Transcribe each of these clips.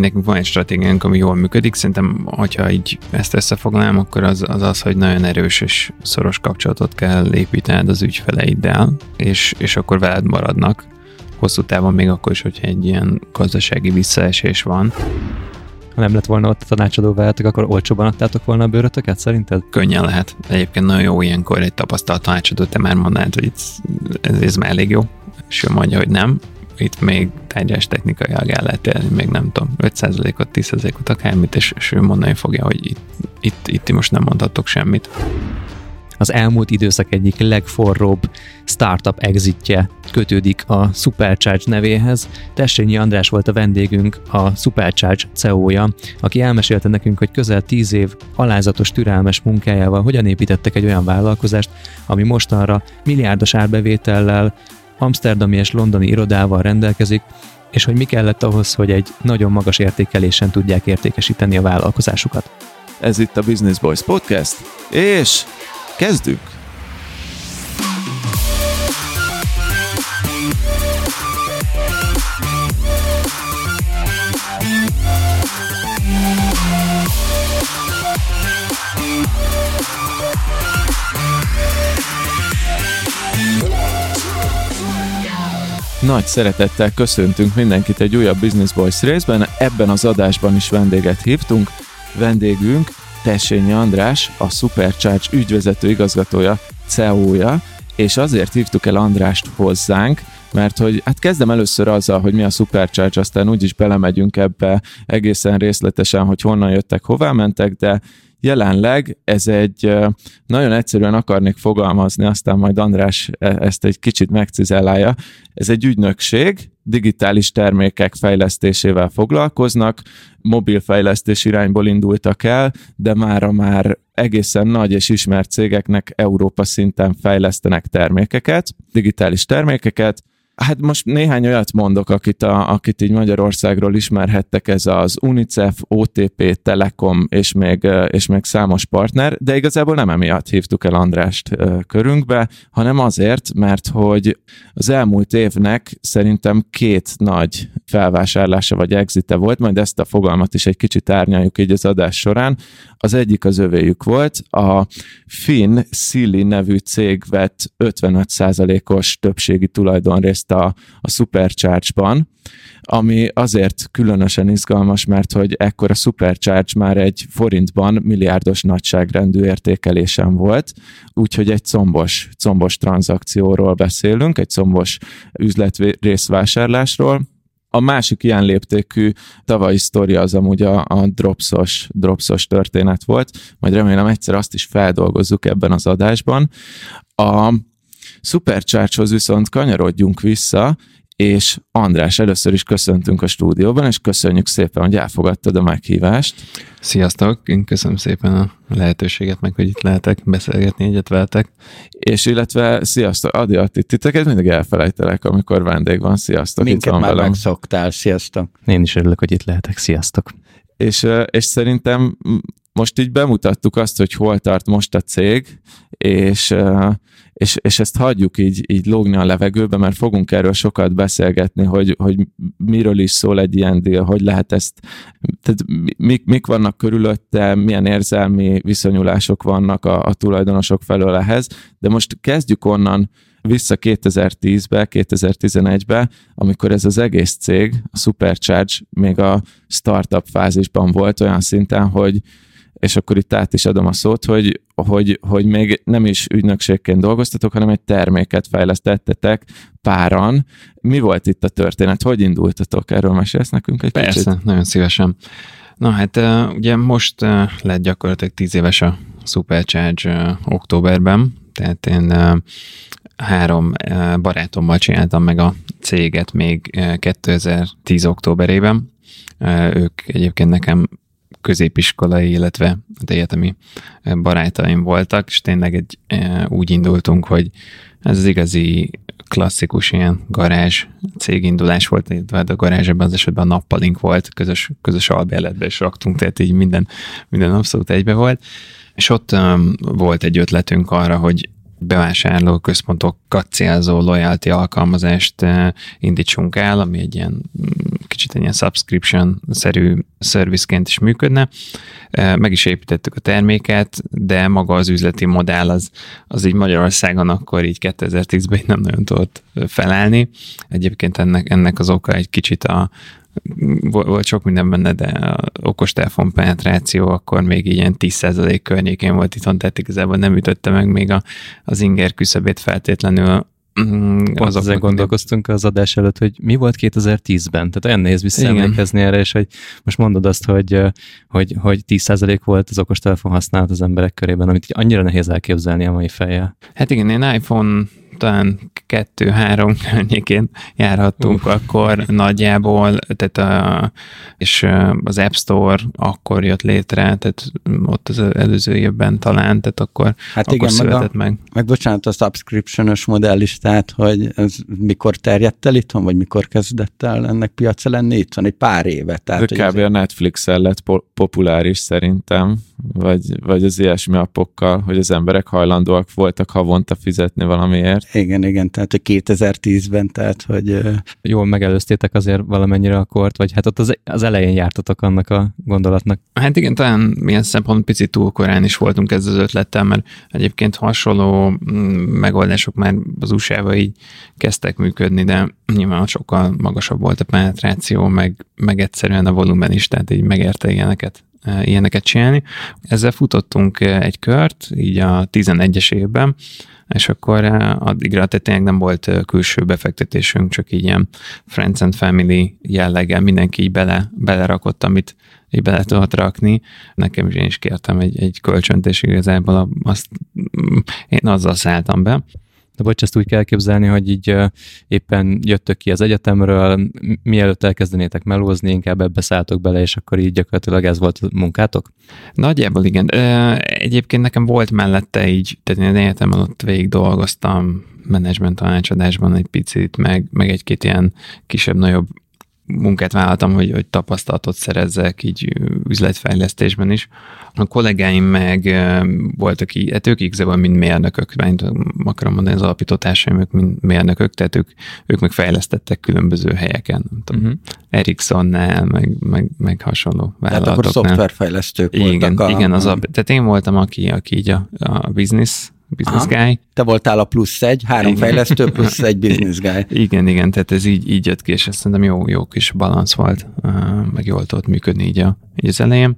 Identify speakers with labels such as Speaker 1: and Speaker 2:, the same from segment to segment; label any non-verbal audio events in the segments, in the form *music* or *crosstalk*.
Speaker 1: nekünk van egy stratégiánk, ami jól működik. Szerintem, hogyha így ezt összefoglalnám, akkor az, az az, hogy nagyon erős és szoros kapcsolatot kell építened az ügyfeleiddel, és, és akkor veled maradnak hosszú távon, még akkor is, hogyha egy ilyen gazdasági visszaesés van.
Speaker 2: Ha nem lett volna ott a tanácsadó veletek, akkor olcsóban adtátok volna a bőrötöket, szerinted?
Speaker 1: Könnyen lehet. Egyébként nagyon jó ilyenkor egy tapasztalt tanácsadó, te már mondanád, hogy ez, ez már elég jó, és ő mondja, hogy nem, itt még tárgyás technikai el lehet élni, még nem tudom, 5%-ot, 10%-ot, akármit, és, és ő mondani fogja, hogy itt, itt, itt most nem mondhatok semmit
Speaker 2: az elmúlt időszak egyik legforróbb startup exitje kötődik a Supercharge nevéhez. Tessényi András volt a vendégünk, a Supercharge CEO-ja, aki elmesélte nekünk, hogy közel 10 év alázatos, türelmes munkájával hogyan építettek egy olyan vállalkozást, ami mostanra milliárdos árbevétellel, amsterdami és londoni irodával rendelkezik, és hogy mi kellett ahhoz, hogy egy nagyon magas értékelésen tudják értékesíteni a vállalkozásukat.
Speaker 3: Ez itt a Business Boys Podcast, és Kezdjük! Nagy szeretettel köszöntünk mindenkit egy újabb Business Boys részben. Ebben az adásban is vendéget hívtunk. Vendégünk Tessényi András, a Supercharge ügyvezető igazgatója, CEO-ja, és azért hívtuk el Andrást hozzánk, mert hogy hát kezdem először azzal, hogy mi a Supercharge, aztán úgyis belemegyünk ebbe egészen részletesen, hogy honnan jöttek, hová mentek, de jelenleg ez egy, nagyon egyszerűen akarnék fogalmazni, aztán majd András e, ezt egy kicsit megcizellálja, ez egy ügynökség, digitális termékek fejlesztésével foglalkoznak, mobilfejlesztés irányból indultak el, de mára már egészen nagy és ismert cégeknek Európa szinten fejlesztenek termékeket, digitális termékeket, Hát most néhány olyat mondok, akit, a, akit így Magyarországról ismerhettek, ez az UNICEF, OTP, Telekom és még, és még számos partner, de igazából nem emiatt hívtuk el Andrást körünkbe, hanem azért, mert hogy az elmúlt évnek szerintem két nagy felvásárlása vagy exite volt, majd ezt a fogalmat is egy kicsit árnyaljuk így az adás során. Az egyik az övéjük volt, a Finn Silly nevű cég vett 55%-os többségi tulajdonrészt a, a Supercharge-ban, ami azért különösen izgalmas, mert hogy ekkor a Supercharge már egy forintban milliárdos nagyságrendű értékelésen volt, úgyhogy egy combos, combos tranzakcióról beszélünk, egy combos üzletrészvásárlásról, a másik ilyen léptékű tavalyi sztoria az amúgy a, a dropsos, dropsos történet volt, majd remélem egyszer azt is feldolgozzuk ebben az adásban. A Supercharge-hoz viszont kanyarodjunk vissza, és András, először is köszöntünk a stúdióban, és köszönjük szépen, hogy elfogadtad a meghívást.
Speaker 1: Sziasztok, én köszönöm szépen a lehetőséget, meg hogy itt lehetek beszélgetni egyet veletek.
Speaker 3: És illetve sziasztok, Adi Atti, titeket mindig elfelejtelek, amikor vendég van, sziasztok.
Speaker 4: Minket itt van már velem. megszoktál, sziasztok.
Speaker 2: Én is örülök, hogy itt lehetek, sziasztok.
Speaker 3: És, és szerintem most így bemutattuk azt, hogy hol tart most a cég, és és, és ezt hagyjuk így, így lógni a levegőbe, mert fogunk erről sokat beszélgetni, hogy, hogy miről is szól egy ilyen deal, hogy lehet ezt, tehát mik, mik vannak körülötte, milyen érzelmi viszonyulások vannak a, a tulajdonosok felől ehhez, de most kezdjük onnan vissza 2010-be, 2011-be, amikor ez az egész cég, a Supercharge még a startup fázisban volt olyan szinten, hogy és akkor itt át is adom a szót, hogy, hogy, hogy még nem is ügynökségként dolgoztatok, hanem egy terméket fejlesztettetek páran. Mi volt itt a történet? Hogy indultatok? Erről mesélsz nekünk egy
Speaker 1: Persze,
Speaker 3: kicsit?
Speaker 1: Persze, nagyon szívesen. Na hát ugye most lett gyakorlatilag tíz éves a Supercharge októberben, tehát én három barátommal csináltam meg a céget még 2010 októberében. Ők egyébként nekem középiskolai, illetve egyetemi barátaim voltak, és tényleg egy, úgy indultunk, hogy ez az igazi klasszikus ilyen garázs cégindulás volt, illetve hát a garázs ebben az esetben a nappalink volt, közös, közös albérletbe is raktunk, tehát így minden, minden abszolút egybe volt. És ott um, volt egy ötletünk arra, hogy bevásárló központokat célzó loyalty alkalmazást uh, indítsunk el, ami egy ilyen kicsit egy ilyen subscription-szerű szervizként is működne. Meg is építettük a terméket, de maga az üzleti modell az, az így Magyarországon akkor így 2010-ben nem nagyon tudott felállni. Egyébként ennek, ennek az oka egy kicsit a, volt sok minden benne, de a okostelefon penetráció akkor még ilyen 10% környékén volt itthon, tehát igazából nem ütötte meg még a, az inger küszöbét feltétlenül
Speaker 2: Mm, az Ezzel gondolkoztunk az adás előtt, hogy mi volt 2010-ben, tehát olyan nehéz visszaemlékezni erre, és hogy most mondod azt, hogy, hogy, hogy 10% volt az okostelefon használat az emberek körében, amit annyira nehéz elképzelni a mai fejjel.
Speaker 1: Hát igen, én iPhone talán kettő-három *laughs* környékén járhattunk uh. akkor nagyjából, tehát a, és az App Store akkor jött létre, tehát ott az előző évben talán, tehát akkor,
Speaker 4: hát
Speaker 1: akkor
Speaker 4: igen,
Speaker 1: született
Speaker 4: meg,
Speaker 1: a, meg.
Speaker 4: Meg bocsánat, a subscription modell is, tehát hogy ez mikor terjedt el itthon, vagy mikor kezdett el ennek piaca lenni itthon? Egy pár éve. Tehát,
Speaker 3: Ez kb. a Netflix-el lett po- populáris szerintem, vagy, vagy az ilyesmi appokkal, hogy az emberek hajlandóak voltak havonta fizetni valamiért.
Speaker 4: Igen, igen, tehát hogy 2010-ben, tehát hogy...
Speaker 2: Jól megelőztétek azért valamennyire a kort, vagy hát ott az, az elején jártatok annak a gondolatnak.
Speaker 1: Hát igen, talán milyen szempont picit túl korán is voltunk ezzel az ötlettel, mert egyébként hasonló mm, megoldások már az usa így kezdtek működni, de nyilván sokkal magasabb volt a penetráció, meg, meg egyszerűen a volumen is, tehát így megérte ilyeneket ilyeneket csinálni. Ezzel futottunk egy kört, így a 11-es évben, és akkor addigra tehát tényleg nem volt külső befektetésünk, csak így ilyen friends and family jelleggel mindenki így bele, belerakott, amit így bele tudott rakni. Nekem is én is kértem egy, egy kölcsönt, és igazából azt, mm, én azzal szálltam be.
Speaker 2: De bocs, ezt úgy kell képzelni, hogy így éppen jöttök ki az egyetemről, mielőtt elkezdenétek melózni, inkább ebbe szálltok bele, és akkor így gyakorlatilag ez volt a munkátok?
Speaker 1: Nagyjából igen. Egyébként nekem volt mellette így, tehát én egyetemen ott végig dolgoztam, menedzsment tanácsadásban egy picit, meg, meg egy-két ilyen kisebb-nagyobb munkát vállaltam, hogy, hogy tapasztalatot szerezzek így üzletfejlesztésben is. A kollégáim meg voltak így, hát ők igazából mind mérnökök, mert akarom mondani, az alapítótársaim, ők mind mérnökök, tehát ők, ők meg fejlesztettek különböző helyeken, nem tudom, uh-huh. Ericssonnál, meg, meg, meg hasonló vállalatoknál.
Speaker 4: Tehát akkor szoftverfejlesztők
Speaker 1: igen,
Speaker 4: voltak.
Speaker 1: A, igen, az a, tehát én voltam, aki, aki így a, a business business Aha. guy.
Speaker 4: Te voltál a plusz egy, három igen. fejlesztő plusz egy business guy. *laughs*
Speaker 1: Igen, igen, tehát ez így, így jött ki, és ezt szerintem jó, jó kis balansz volt, meg jól tudott működni így, a, így az elején.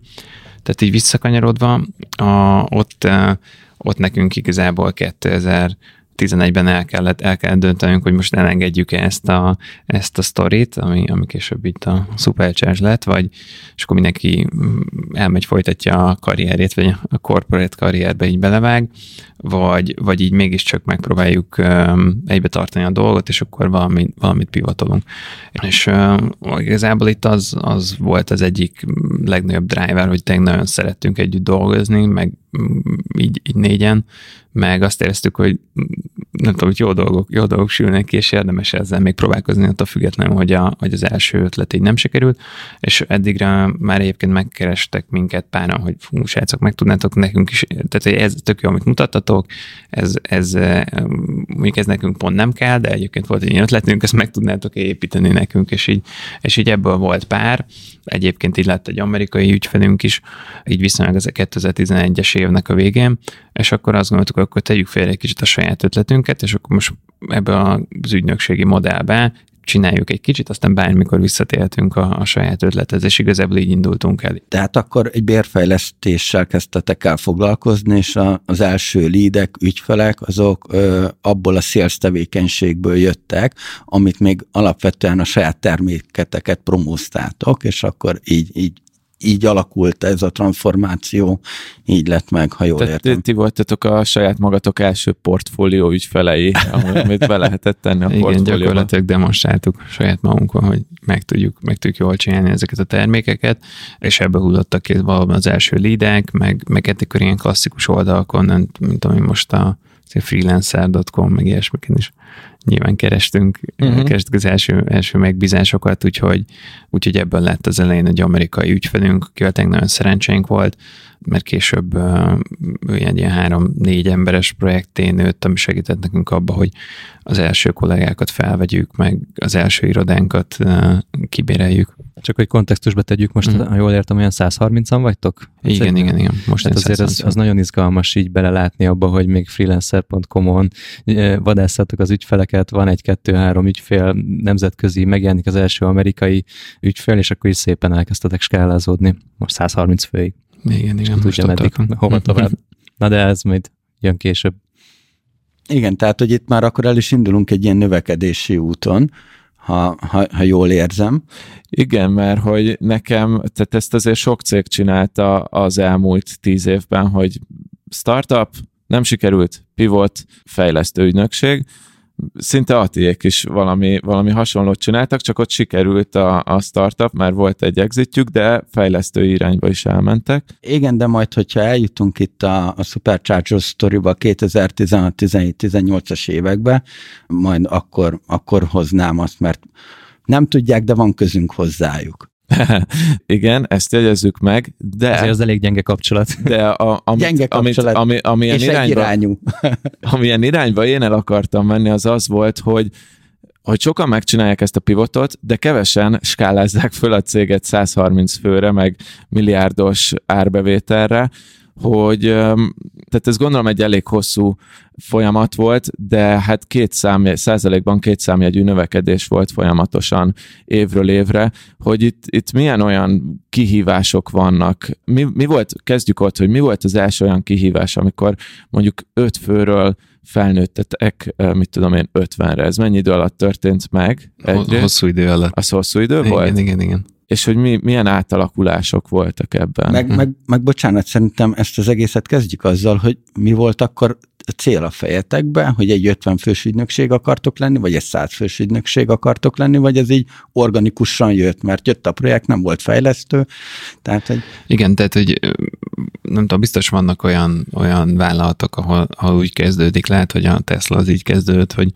Speaker 1: Tehát így visszakanyarodva, a, ott, ott nekünk igazából 2000 11-ben el kellett, el kellett döntenünk, hogy most elengedjük -e ezt a, ezt a sztorit, ami, ami később itt a Supercharge lett, vagy és akkor mindenki mm, elmegy, folytatja a karrierét, vagy a corporate karrierbe így belevág, vagy, vagy így mégiscsak megpróbáljuk egybe tartani a dolgot, és akkor valami, valamit pivotolunk. És uh, igazából itt az, az volt az egyik legnagyobb driver, hogy tényleg nagyon szerettünk együtt dolgozni, meg így, így négyen, meg azt éreztük, hogy nem tudom, hogy jó dolgok, jó dolgok sülnek ki, és érdemes ezzel még próbálkozni, attól függetlenül, hogy, a, hogy az első ötlet így nem sikerült, és eddigre már egyébként megkerestek minket páran, hogy fú, srácok, meg tudnátok nekünk is, tehát ez tök jó, amit mutattatok, ez, ez mondjuk ez nekünk pont nem kell, de egyébként volt egy ilyen ötletünk, ezt meg tudnátok építeni nekünk, és így, és így ebből volt pár, egyébként így lett egy amerikai ügyfelünk is, így viszonylag ez a 2011-es évnek a végén, és akkor azt gondoltuk, akkor tegyük félre egy kicsit a saját ötletünket, és akkor most ebbe az ügynökségi modellbe csináljuk egy kicsit, aztán bármikor visszatérhetünk a, a saját ötlethez, és igazából így indultunk el.
Speaker 4: Tehát akkor egy bérfejlesztéssel kezdtetek el foglalkozni, és a, az első lídek, ügyfelek, azok ö, abból a sales tevékenységből jöttek, amit még alapvetően a saját terméketeket promóztátok, és akkor így, így így alakult ez a transformáció, így lett meg, ha jól Tehát értem.
Speaker 3: Ti voltatok a saját magatok első portfólió ügyfelei, amit *laughs* be lehetett tenni a
Speaker 1: Igen, gyakorlatilag demonstráltuk saját magunkon, hogy meg tudjuk, meg tudjuk jól csinálni ezeket a termékeket, és ebbe húzottak ki valóban az első lidek, meg, meg ettikor ilyen klasszikus oldalakon, mint ami most a freelancer.com, meg ilyesmiken is nyilván kerestünk, uh-huh. kerestük az első, első megbízásokat, úgyhogy, úgyhogy ebből lett az elején egy amerikai ügyfelünk, akivel nagyon szerencsénk volt, mert később uh, ilyen, ilyen három-négy emberes projekté nőtt, ami segített nekünk abba, hogy az első kollégákat felvegyük, meg az első irodánkat kibéreljük.
Speaker 2: Csak hogy kontextusba tegyük, most, mm. ha jól értem, olyan 130-an vagytok?
Speaker 1: Igen, Szerintem. igen, igen.
Speaker 2: Most hát azért az, az nagyon izgalmas így belelátni abba, hogy még freelancer.com-on vadászatok az ügyfeleket, van egy-kettő-három ügyfél, nemzetközi, megjelenik az első amerikai ügyfél, és akkor is szépen elkezdtetek skálázódni. Most 130 főig.
Speaker 1: Igen, igen.
Speaker 2: Tudja meddig, hova *laughs* tovább. Na de ez majd jön később.
Speaker 4: Igen, tehát, hogy itt már akkor el is indulunk egy ilyen növekedési úton, ha, ha, ha jól érzem.
Speaker 3: Igen, mert hogy nekem, tehát ezt azért sok cég csinálta az elmúlt tíz évben, hogy startup, nem sikerült, pivot, fejlesztő ügynökség, szinte Atiék is valami, valami hasonlót csináltak, csak ott sikerült a, a startup, mert volt egy exitjük, de fejlesztő irányba is elmentek.
Speaker 4: Igen, de majd, hogyha eljutunk itt a, a Supercharger sztoriba 2016-17-18-as évekbe, majd akkor, akkor hoznám azt, mert nem tudják, de van közünk hozzájuk. *laughs*
Speaker 3: Igen, ezt jegyezzük meg, de...
Speaker 2: Ezért az elég gyenge kapcsolat.
Speaker 3: De a, amit, gyenge kapcsolat, amit, ami, amilyen
Speaker 4: és
Speaker 3: irányba,
Speaker 4: irányú. *laughs*
Speaker 3: amilyen irányba én el akartam menni, az az volt, hogy hogy sokan megcsinálják ezt a pivotot, de kevesen skálázzák föl a céget 130 főre, meg milliárdos árbevételre, hogy tehát ez gondolom egy elég hosszú folyamat volt, de hát két szám, százalékban két számjegyű növekedés volt folyamatosan évről évre, hogy itt, itt milyen olyan kihívások vannak. Mi, mi volt, kezdjük ott, hogy mi volt az első olyan kihívás, amikor mondjuk öt főről felnőttetek, mit tudom én, 50-re. Ez mennyi idő alatt történt meg?
Speaker 1: Egyrészt? Hosszú idő alatt.
Speaker 3: Az hosszú idő
Speaker 1: igen,
Speaker 3: volt?
Speaker 1: Igen, igen, igen
Speaker 3: és hogy mi, milyen átalakulások voltak ebben.
Speaker 4: Meg, meg, meg bocsánat, szerintem ezt az egészet kezdjük azzal, hogy mi volt akkor a cél a fejetekben, hogy egy 50 fős ügynökség akartok lenni, vagy egy 100 fős ügynökség akartok lenni, vagy ez így organikusan jött, mert jött a projekt, nem volt fejlesztő. Tehát, hogy...
Speaker 1: Igen, tehát, hogy nem tudom, biztos vannak olyan, olyan vállalatok, ahol, ahol úgy kezdődik, lehet, hogy a Tesla az így kezdődött, hogy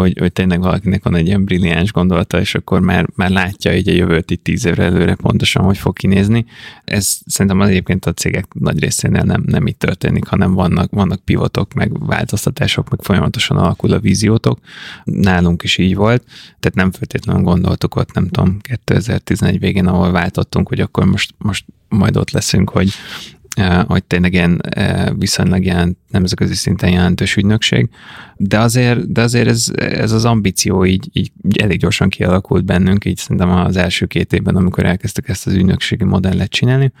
Speaker 1: hogy, hogy tényleg valakinek van egy ilyen brilliáns gondolata, és akkor már, már látja így a jövőt itt tíz évre előre pontosan, hogy fog kinézni. Ez szerintem az egyébként a cégek nagy részénél nem, nem így történik, hanem vannak, vannak pivotok, meg változtatások, meg folyamatosan alakul a víziótok. Nálunk is így volt, tehát nem feltétlenül gondoltuk ott, nem tudom, 2011 végén, ahol váltottunk, hogy akkor most, most majd ott leszünk, hogy hogy tényleg ilyen viszonylag ilyen nemzetközi szinten jelentős ügynökség, de azért, de azért ez, ez az ambíció így, így elég gyorsan kialakult bennünk, így szerintem az első két évben, amikor elkezdtük ezt az ügynökségi modellet csinálni,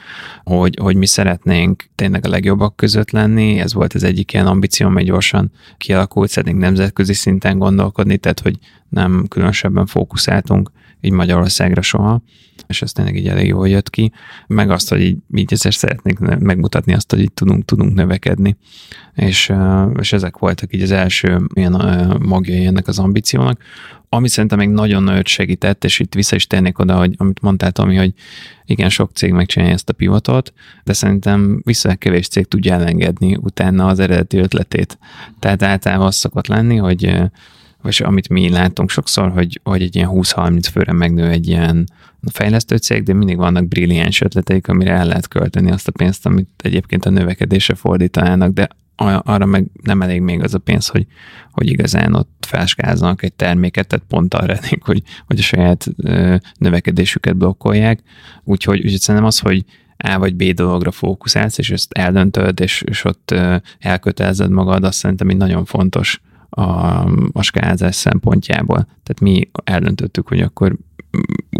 Speaker 1: hogy, hogy mi szeretnénk tényleg a legjobbak között lenni, ez volt az egyik ilyen ambíció, amely gyorsan kialakult, szeretnénk nemzetközi szinten gondolkodni, tehát hogy nem különösebben fókuszáltunk így Magyarországra soha, és ez tényleg így elég jól jött ki, meg azt, hogy így, így ezért szeretnék megmutatni azt, hogy így tudunk, tudunk növekedni, és, és ezek voltak így az első ilyen magjai ennek az ambíciónak, ami szerintem még nagyon nagyot segített, és itt vissza is térnék oda, hogy amit mondtál, Tomi, hogy igen, sok cég megcsinálja ezt a pivotot, de szerintem vissza kevés cég tudja elengedni utána az eredeti ötletét. Tehát általában az szokott lenni, hogy vagy amit mi látunk sokszor, hogy, hogy egy ilyen 20-30 főre megnő egy ilyen fejlesztő cég, de mindig vannak brilliáns ötleteik, amire el lehet költeni azt a pénzt, amit egyébként a növekedésre fordítanának, de arra meg nem elég még az a pénz, hogy, hogy igazán ott felskázzanak egy terméket, tehát pont arra elég, hogy, hogy a saját növekedésüket blokkolják. Úgyhogy, úgyhogy szerintem az, hogy a vagy B dologra fókuszálsz, és ezt eldöntöd, és, és ott elkötelezed magad, azt szerintem egy nagyon fontos a, a skálázás szempontjából. Tehát mi eldöntöttük, hogy akkor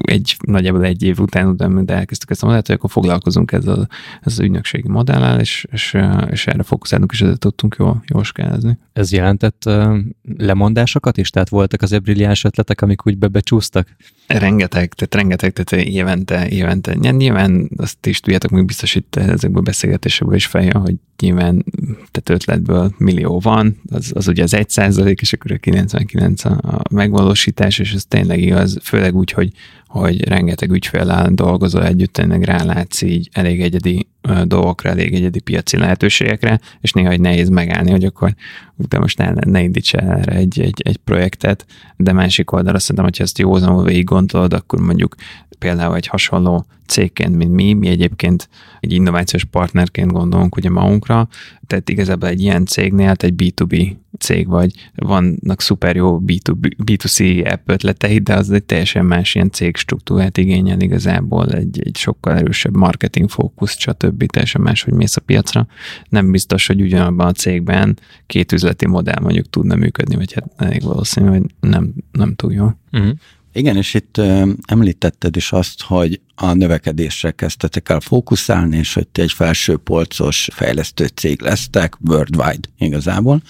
Speaker 1: egy, nagyjából egy év után, de elkezdtük ezt a modellt, hogy akkor foglalkozunk ezzel, ezzel az ügynökségi modellel, és, és, és erre fókuszálunk, és ezzel tudtunk jól, jól skálázni.
Speaker 2: Ez jelentett uh, lemondásokat is? Tehát voltak azért brilliáns ötletek, amik úgy bebecsúsztak?
Speaker 1: Rengeteg, tehát rengeteg, tehát évente, évente. Nyilván azt is tudjátok, még biztos itt ezekből a beszélgetésekből is feljön, hogy nyilván tehát ötletből millió van, az, az ugye az egy százalék, és akkor a 99 a, a megvalósítás, és ez tényleg igaz, főleg úgy, hogy, hogy rengeteg ügyféllel dolgozol együtt, tényleg rálátsz így elég egyedi dolgokra, elég egyedi piaci lehetőségekre, és néha egy nehéz megállni, hogy akkor de most ne, ne indíts erre egy, egy, egy projektet, de másik oldalra szerintem, hogyha ezt józanul végig gondolod, akkor mondjuk például egy hasonló cégként, mint mi, mi egyébként egy innovációs partnerként gondolunk ugye magunkra, tehát igazából egy ilyen cégnél egy B2B cég vagy, vannak szuper jó B2B, B2C app ötletei, de az egy teljesen más ilyen cég struktúrát igényel igazából, egy, egy sokkal erősebb marketing fókusz, stb. teljesen más, hogy mész a piacra. Nem biztos, hogy ugyanabban a cégben két üzleti modell mondjuk tudna működni, vagy hát elég valószínű, hogy nem, nem túl jó. Uh-huh.
Speaker 4: Igen, és itt ö, említetted is azt, hogy a növekedésre kezdtetek el fókuszálni, és hogy ti egy felső polcos fejlesztő cég lesztek, worldwide igazából.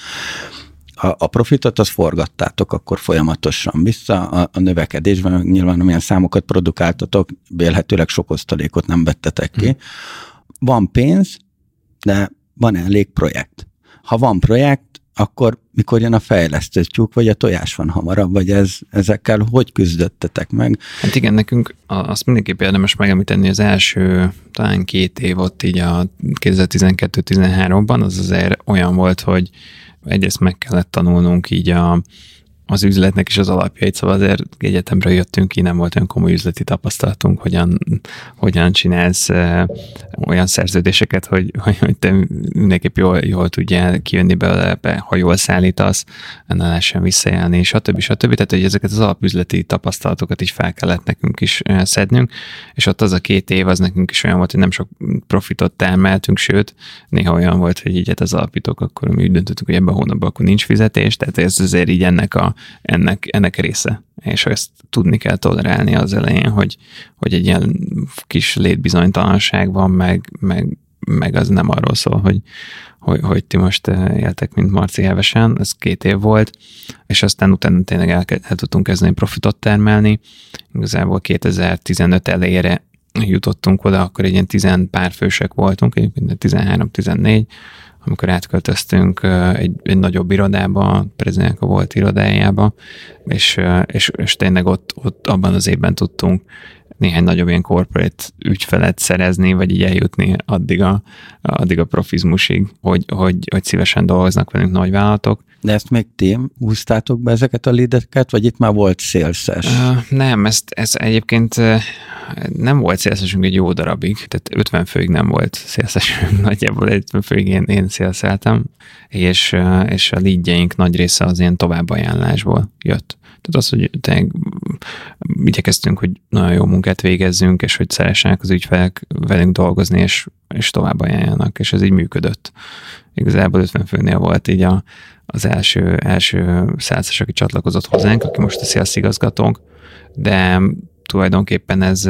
Speaker 4: A, a profitot azt forgattátok akkor folyamatosan vissza, a, a növekedésben nyilván amilyen számokat produkáltatok, vélhetőleg sok osztalékot nem vettetek ki. Hmm. Van pénz, de van elég projekt. Ha van projekt, akkor mikor jön a fejlesztő tyúk, vagy a tojás van hamarabb, vagy ez, ezekkel hogy küzdöttetek meg?
Speaker 1: Hát igen, nekünk azt mindenképp érdemes megemlíteni, az első talán két év ott így a 2012-13-ban, az azért olyan volt, hogy egyrészt meg kellett tanulnunk így a, az üzletnek is az alapjait, szóval azért egyetemre jöttünk ki, nem volt olyan komoly üzleti tapasztalatunk, hogyan, hogyan csinálsz olyan szerződéseket, hogy, hogy, te mindenképp jól, jól tudjál kijönni belőle, ha jól szállítasz, ne lehessen visszajelni, stb. stb. Tehát, hogy ezeket az alapüzleti tapasztalatokat is fel kellett nekünk is szednünk, és ott az a két év az nekünk is olyan volt, hogy nem sok profitot termeltünk, sőt, néha olyan volt, hogy így hát az alapítók, akkor mi úgy döntöttük, hogy ebben a hónapban akkor nincs fizetés, tehát ez azért így ennek a, ennek, ennek része. És ezt tudni kell tolerálni az elején, hogy, hogy egy ilyen kis létbizonytalanság van, meg, meg, meg az nem arról szól, hogy, hogy, hogy ti most eh, éltek, mint Marci Hevesen, ez két év volt, és aztán utána tényleg el, el tudtunk kezdeni profitot termelni. Igazából 2015 elejére jutottunk oda, akkor egy ilyen tizen pár fősek voltunk, egyébként 13-14, amikor átköltöztünk egy, egy nagyobb irodába, Prezidenka volt irodájába, és, és, és tényleg ott, ott abban az évben tudtunk néhány nagyobb ilyen corporate ügyfelet szerezni, vagy így eljutni addig a, addig a profizmusig, hogy, hogy, hogy szívesen dolgoznak velünk nagyvállalatok.
Speaker 4: De ezt még ti húztátok be ezeket a lideket, vagy itt már volt szélszes? Uh,
Speaker 1: nem, ezt, ez egyébként nem volt szélszesünk egy jó darabig, tehát 50 főig nem volt szélszesünk, *laughs* nagyjából 50 főig én, én szélszeltem, és, és a lidjeink nagy része az ilyen továbbajánlásból jött. Tehát az, hogy tényleg igyekeztünk, hogy nagyon jó munkát végezzünk, és hogy szeressenek az ügyfelek velünk dolgozni, és, és tovább ajánljanak, és ez így működött. Igazából 50 főnél volt így a, az első, első százas, aki csatlakozott hozzánk, aki most a sales igazgatónk, de tulajdonképpen ez,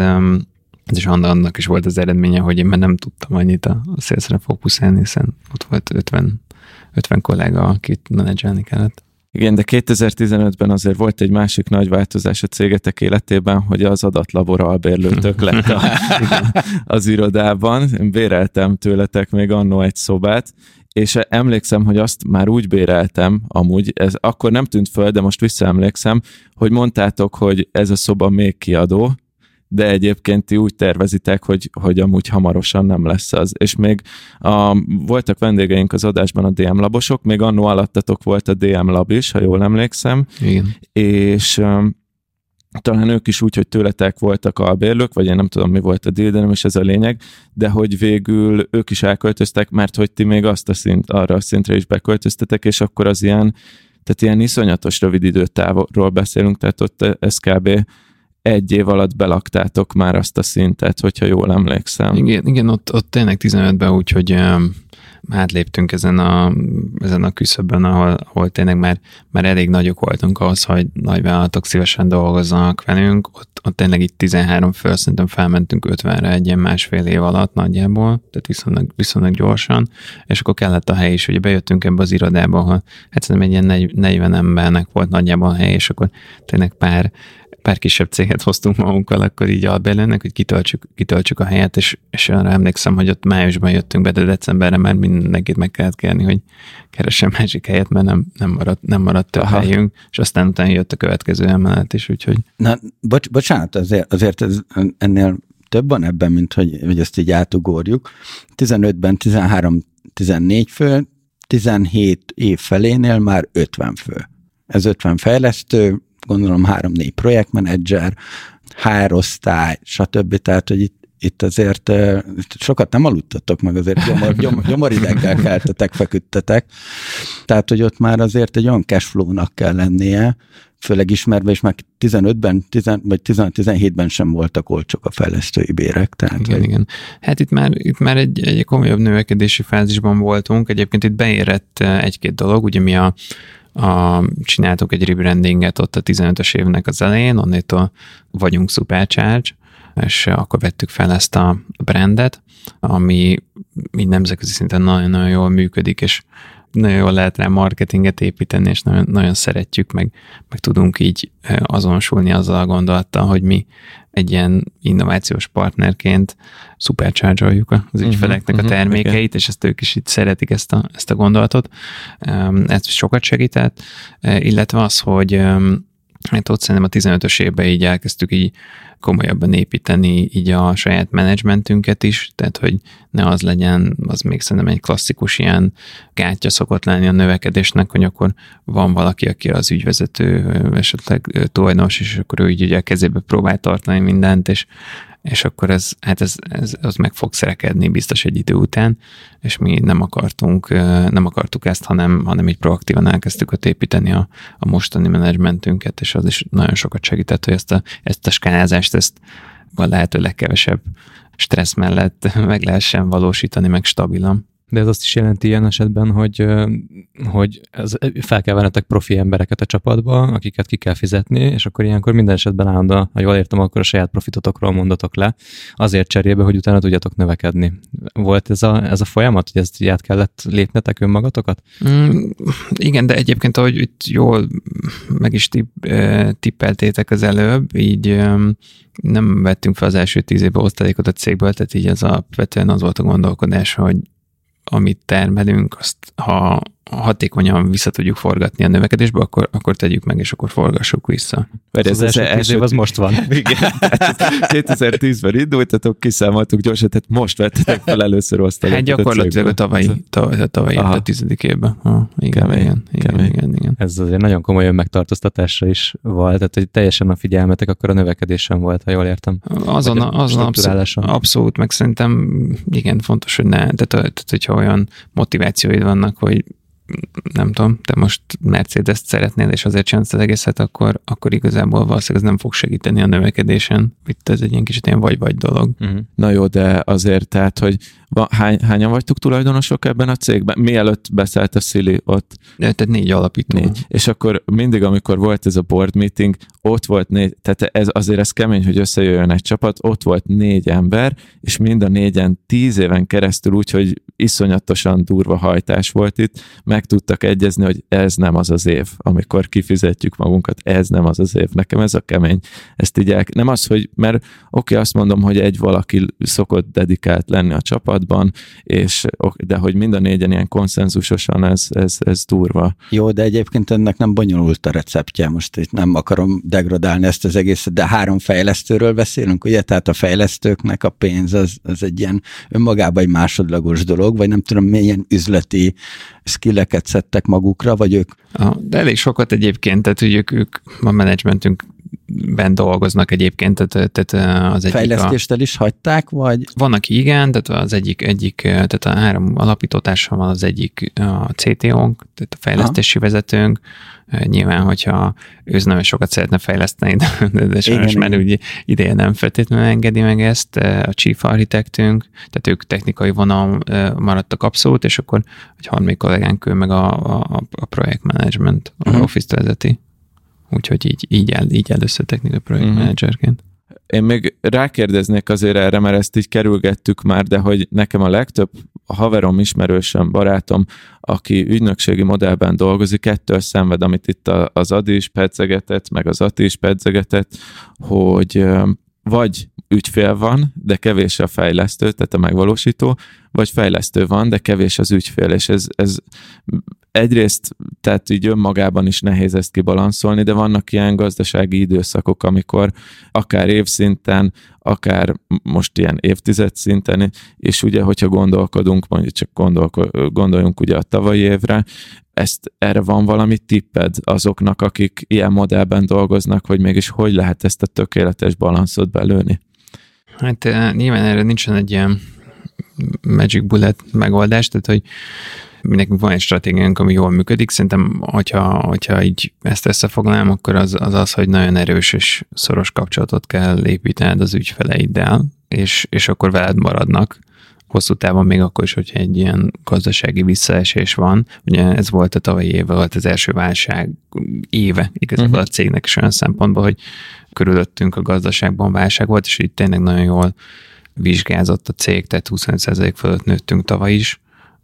Speaker 1: ez is annak is volt az eredménye, hogy én már nem tudtam annyit a, szélszre fókuszálni, hiszen ott volt 50, 50 kollega, akit menedzselni kellett.
Speaker 3: Igen, de 2015-ben azért volt egy másik nagy változás a cégetek életében, hogy az adatlabor albérlőtök lett a, *laughs* az irodában. Én béreltem tőletek még annó egy szobát, és emlékszem, hogy azt már úgy béreltem amúgy, ez akkor nem tűnt föl, de most visszaemlékszem, hogy mondtátok, hogy ez a szoba még kiadó, de egyébként ti úgy tervezitek, hogy, hogy amúgy hamarosan nem lesz az. És még a, voltak vendégeink az adásban a DM labosok, még annó alattatok volt a DM lab is, ha jól emlékszem.
Speaker 1: Igen.
Speaker 3: És talán ők is úgy, hogy tőletek voltak albérlők, vagy én nem tudom, mi volt a deal, de nem is ez a lényeg, de hogy végül ők is elköltöztek, mert hogy ti még azt a szint, arra a szintre is beköltöztetek, és akkor az ilyen, tehát ilyen iszonyatos rövid időtávról beszélünk, tehát ott ez kb egy év alatt belaktátok már azt a szintet, hogyha jól emlékszem.
Speaker 1: Igen, igen ott, ott tényleg 15-ben úgy, hogy átléptünk ezen a, ezen a küszöbön, ahol, ahol tényleg már, már elég nagyok voltunk ahhoz, hogy nagyvállalatok szívesen dolgozzanak velünk. Ott, ott tényleg itt 13 föl, szerintem felmentünk 50-re egy ilyen másfél év alatt nagyjából, tehát viszonylag, viszonylag gyorsan, és akkor kellett a hely is, ugye bejöttünk ebbe az irodába, ahol hát szerintem egy ilyen 40 embernek volt nagyjából a hely, és akkor tényleg pár pár kisebb céget hoztunk magunkkal, akkor így albérlőnek, hogy kitöltsük, kitöltsük a helyet, és, és arra emlékszem, hogy ott májusban jöttünk be, de decemberre már mindenkit meg kellett kérni, hogy keressen másik helyet, mert nem, nem maradt, nem maradt több Aha. helyünk, és aztán utána jött a következő emelet is, úgyhogy...
Speaker 4: Na, bocs, bocsánat, azért, azért ez, ennél több van ebben, mint hogy, hogy ezt így átugorjuk. 15-ben 13-14 fő, 17 év felénél már 50 fő. Ez 50 fejlesztő, gondolom 3-4 projektmenedzser, HR osztály, stb. Tehát, hogy itt, itt azért sokat nem aludtatok meg, azért gyomor, *laughs* gyomor, gyomorideggel keltetek, feküdtetek. Tehát, hogy ott már azért egy olyan cashflow-nak kell lennie, főleg ismerve, és már 15-ben, 10, vagy 17-ben sem voltak olcsók a fejlesztői bérek. Tehát,
Speaker 1: igen,
Speaker 4: hogy...
Speaker 1: igen. Hát itt már, itt már egy, egy komolyabb növekedési fázisban voltunk. Egyébként itt beérett egy-két dolog, ugye mi a, a, csináltuk egy rebrandinget ott a 15-ös évnek az elején, onnétól vagyunk Supercharge, és akkor vettük fel ezt a brandet, ami így nemzetközi szinten nagyon-nagyon jól működik, és nagyon jól lehet rá marketinget építeni, és nagyon, nagyon szeretjük, meg, meg tudunk így azonosulni azzal a gondolattal, hogy mi egy ilyen innovációs partnerként szupercsárzsoljuk az mhm, ügyfeleknek uh-huh, a termékeit, uh-huh, és ezt ők is itt szeretik ezt a, ezt a gondolatot. Ez sokat segített, illetve az, hogy hát ott szerintem a 15-ös évben így elkezdtük így komolyabban építeni így a saját menedzsmentünket is, tehát hogy ne az legyen, az még szerintem egy klasszikus ilyen gátja szokott lenni a növekedésnek, hogy akkor van valaki, aki az ügyvezető, esetleg tulajdonos, és akkor ő így ugye a kezébe próbál tartani mindent, és és akkor ez, hát ez, ez, az meg fog szerekedni biztos egy idő után, és mi nem akartunk, nem akartuk ezt, hanem, hanem így proaktívan elkezdtük ott építeni a, a mostani menedzsmentünket, és az is nagyon sokat segített, hogy ezt a, ezt a skálázást, ezt a lehető legkevesebb stressz mellett *laughs* meg lehessen valósítani, meg stabilan.
Speaker 2: De ez azt is jelenti ilyen esetben, hogy, hogy ez, fel kell vennetek profi embereket a csapatba, akiket ki kell fizetni, és akkor ilyenkor minden esetben állandóan, ha jól értem, akkor a saját profitotokról mondatok le, azért cserébe, hogy utána tudjatok növekedni. Volt ez a, ez a folyamat, hogy ezt át kellett lépnetek önmagatokat?
Speaker 1: Mm, igen, de egyébként, ahogy itt jól meg is tipp, tippeltétek az előbb, így nem vettünk fel az első tíz évben osztalékot a cégből, tehát így az alapvetően az volt a gondolkodás, hogy amit termelünk, azt ha hatékonyan vissza tudjuk forgatni a növekedésbe, akkor, akkor tegyük meg, és akkor forgassuk vissza.
Speaker 2: Mert ez az, az első év az most van.
Speaker 3: Igen, 2010-ben indultatok, kiszámoltuk gyorsan, tehát most vettetek fel először azt
Speaker 1: Hát gyakorlatilag a tavalyi, tavalyi, tavalyi a tizedik évben. Ha, igen, kemény, igen, igen, igen, igen,
Speaker 2: Ez azért nagyon komoly önmegtartóztatásra is volt, tehát hogy teljesen a figyelmetek akkor a növekedésen volt, ha jól értem.
Speaker 1: Azon, a, azon abszolút, abszolút, meg szerintem igen, fontos, hogy ne, tehát, tehát hogyha olyan motivációid vannak, hogy nem tudom, te most Mercedes-t szeretnél, és azért csinálsz az egészet, akkor, akkor igazából valószínűleg ez nem fog segíteni a növekedésen. Itt ez egy ilyen kicsit ilyen vagy-vagy dolog.
Speaker 3: Uh-huh. Na jó, de azért, tehát, hogy Va, hány, hányan vagytok tulajdonosok ebben a cégben? Mielőtt beszállt a Szili ott?
Speaker 1: De, tehát négy alapító. Négy.
Speaker 3: És akkor mindig, amikor volt ez a board meeting, ott volt négy, tehát ez, azért ez kemény, hogy összejöjjön egy csapat, ott volt négy ember, és mind a négyen tíz éven keresztül úgy, hogy iszonyatosan durva hajtás volt itt, meg tudtak egyezni, hogy ez nem az az év, amikor kifizetjük magunkat, ez nem az az év. Nekem ez a kemény. Ezt így el, nem az, hogy, mert oké, okay, azt mondom, hogy egy valaki szokott dedikált lenni a csapat, csapatban, és, de hogy mind a négyen ilyen konszenzusosan, ez, ez, ez durva.
Speaker 4: Jó, de egyébként ennek nem bonyolult a receptje, most itt nem akarom degradálni ezt az egészet, de három fejlesztőről beszélünk, ugye, tehát a fejlesztőknek a pénz az, az egy ilyen önmagában egy másodlagos dolog, vagy nem tudom, milyen üzleti skilleket szedtek magukra, vagy ők?
Speaker 1: De elég sokat egyébként, tehát hogy ők, ők a menedzsmentünk ben dolgoznak egyébként, tehát, tehát az egyik
Speaker 4: Fejlesztést el is hagyták, vagy?
Speaker 1: Van, aki igen, tehát az egyik, egyik tehát a három alapítótársal van az egyik a CTO-nk, tehát a fejlesztési Aha. vezetőnk, nyilván, hogyha ő nagyon sokat szeretne fejleszteni, de, de sajnos igen, már úgy ideje nem feltétlenül engedi meg ezt, a chief architektünk, tehát ők technikai vonal maradtak abszolút, és akkor egy harmadik kollégánk ő meg a, a, a projektmenedzsment, a uh-huh. office vezeti. Úgyhogy így, így, el, így először technikai projektmenedzserként. Mhm.
Speaker 3: Én még rákérdeznék azért erre, mert ezt így kerülgettük már, de hogy nekem a legtöbb haverom, ismerősöm, barátom, aki ügynökségi modellben dolgozik, ettől szenved, amit itt az Adi is pedzegetett, meg az Ati is pedzegetett, hogy vagy ügyfél van, de kevés a fejlesztő, tehát a megvalósító, vagy fejlesztő van, de kevés az ügyfél, és ez, ez egyrészt, tehát így önmagában is nehéz ezt kibalanszolni, de vannak ilyen gazdasági időszakok, amikor akár évszinten, akár most ilyen évtized szinten, és ugye, hogyha gondolkodunk, mondjuk csak gondolko- gondoljunk ugye a tavalyi évre, ezt erre van valami tipped azoknak, akik ilyen modellben dolgoznak, hogy mégis hogy lehet ezt a tökéletes balanszot belőni?
Speaker 1: Hát eh, nyilván erre nincsen egy ilyen magic bullet megoldás, tehát hogy nekünk van egy stratégiánk, ami jól működik. Szerintem, hogyha, hogyha így ezt összefoglalom, akkor az, az az, hogy nagyon erős és szoros kapcsolatot kell építened az ügyfeleiddel, és, és akkor veled maradnak hosszú távon még akkor is, hogyha egy ilyen gazdasági visszaesés van. Ugye ez volt a tavalyi éve, volt az első válság éve igazából uh-huh. a cégnek is olyan szempontból, hogy körülöttünk a gazdaságban válság volt, és így tényleg nagyon jól vizsgázott a cég, tehát 25% fölött nőttünk tavaly is,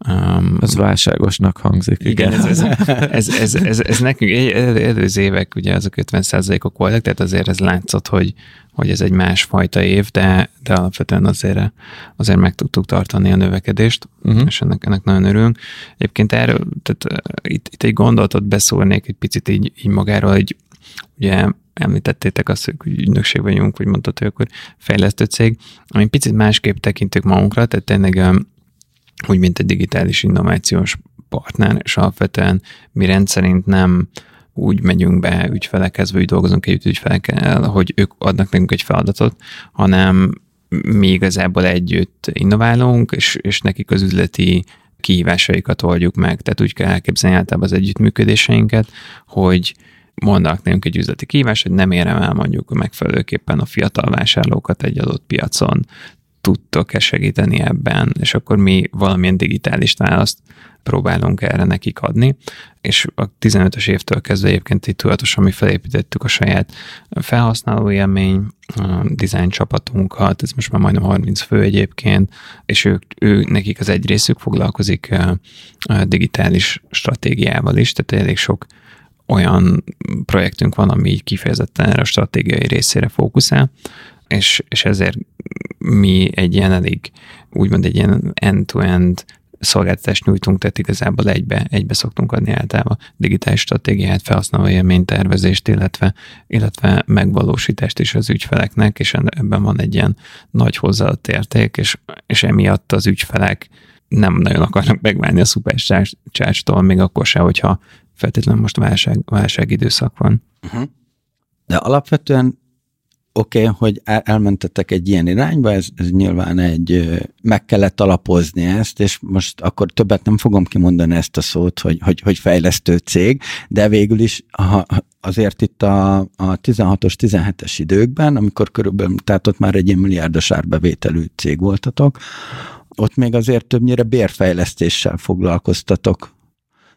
Speaker 3: Um, ez válságosnak hangzik.
Speaker 1: Igen, igen ez, ez, *laughs* ez, ez, ez, ez nekünk előző évek ugye azok 50 ok voltak, tehát azért ez látszott, hogy, hogy ez egy másfajta év, de, de alapvetően azért, azért meg tudtuk tartani a növekedést, uh-huh. és ennek, ennek nagyon örülünk. Egyébként erről, tehát itt, itt egy gondolatot beszólnék egy picit így, így magáról, hogy ugye említettétek azt, hogy ügynökség vagyunk, vagy mondtad, hogy akkor fejlesztő cég, ami picit másképp tekintünk magunkra, tehát tényleg úgy, mint egy digitális innovációs partner, és alapvetően mi rendszerint nem úgy megyünk be ügyfelekhez, vagy dolgozunk együtt ügyfelekkel, hogy ők adnak nekünk egy feladatot, hanem mi igazából együtt innoválunk, és, és nekik az üzleti kihívásaikat oldjuk meg. Tehát úgy kell elképzelni általában az együttműködéseinket, hogy mondanak nekünk egy üzleti kihívás, hogy nem érem el mondjuk megfelelőképpen a fiatal vásárlókat egy adott piacon, tudtok-e segíteni ebben, és akkor mi valamilyen digitális választ próbálunk erre nekik adni, és a 15-ös évtől kezdve egyébként itt tudatosan mi felépítettük a saját felhasználó élmény, design csapatunkat, ez most már majdnem 30 fő egyébként, és ők, ő, nekik az egy részük foglalkozik digitális stratégiával is, tehát elég sok olyan projektünk van, ami kifejezetten erre a stratégiai részére fókuszál, és, és ezért mi egy ilyen elég, úgymond egy ilyen end-to-end szolgáltatást nyújtunk, tehát igazából egybe, egybe szoktunk adni általában digitális stratégiát, felhasználó élménytervezést, illetve, illetve megvalósítást is az ügyfeleknek, és ebben van egy ilyen nagy hozzáadott érték, és, és emiatt az ügyfelek nem nagyon akarnak megválni a szupercsácstól, még akkor se, hogyha feltétlenül most válság, válság időszak van. Uh-huh.
Speaker 4: De alapvetően oké, okay, hogy el, elmentetek egy ilyen irányba, ez, ez nyilván egy, meg kellett alapozni ezt, és most akkor többet nem fogom kimondani ezt a szót, hogy, hogy, hogy fejlesztő cég, de végül is ha, azért itt a, a 16-os, 17-es időkben, amikor körülbelül, tehát ott már egy ilyen milliárdos árbevételű cég voltatok, ott még azért többnyire bérfejlesztéssel foglalkoztatok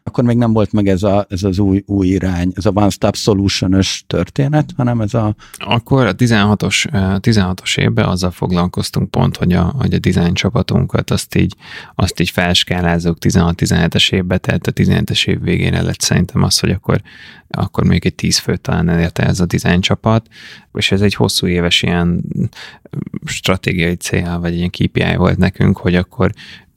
Speaker 4: akkor még nem volt meg ez, a, ez az új, új irány, ez a One Stop solution történet, hanem ez a...
Speaker 1: Akkor a 16-os, 16-os évben azzal foglalkoztunk pont, hogy a, hogy a design csapatunkat azt így, azt így felskálázunk 16-17-es évben, tehát a 17-es év végére lett szerintem az, hogy akkor, akkor még egy 10 főt talán elérte ez a design csapat, és ez egy hosszú éves ilyen stratégiai cél, vagy ilyen KPI volt nekünk, hogy akkor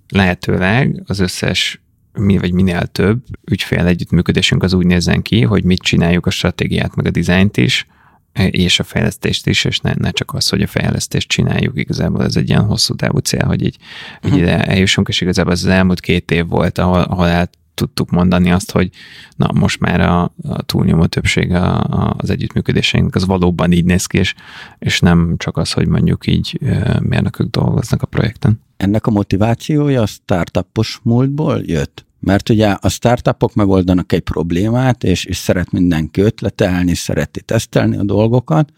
Speaker 1: lehetőleg az összes mi vagy minél több ügyfél együttműködésünk az úgy nézzen ki, hogy mit csináljuk a stratégiát, meg a dizájnt is, és a fejlesztést is, és ne, ne csak az, hogy a fejlesztést csináljuk, igazából ez egy ilyen hosszú távú cél, hogy így, így ide eljussunk, és igazából ez az elmúlt két év volt, ahol, ahol el tudtuk mondani azt, hogy na most már a, a túlnyomó többség a, a, az együttműködéseink az valóban így néz ki, és, és nem csak az, hogy mondjuk így mérnökök dolgoznak a projekten.
Speaker 4: Ennek a motivációja a startupos múltból jött? Mert ugye a startupok megoldanak egy problémát, és, és szeret mindenki ötletelni, szereti tesztelni a dolgokat,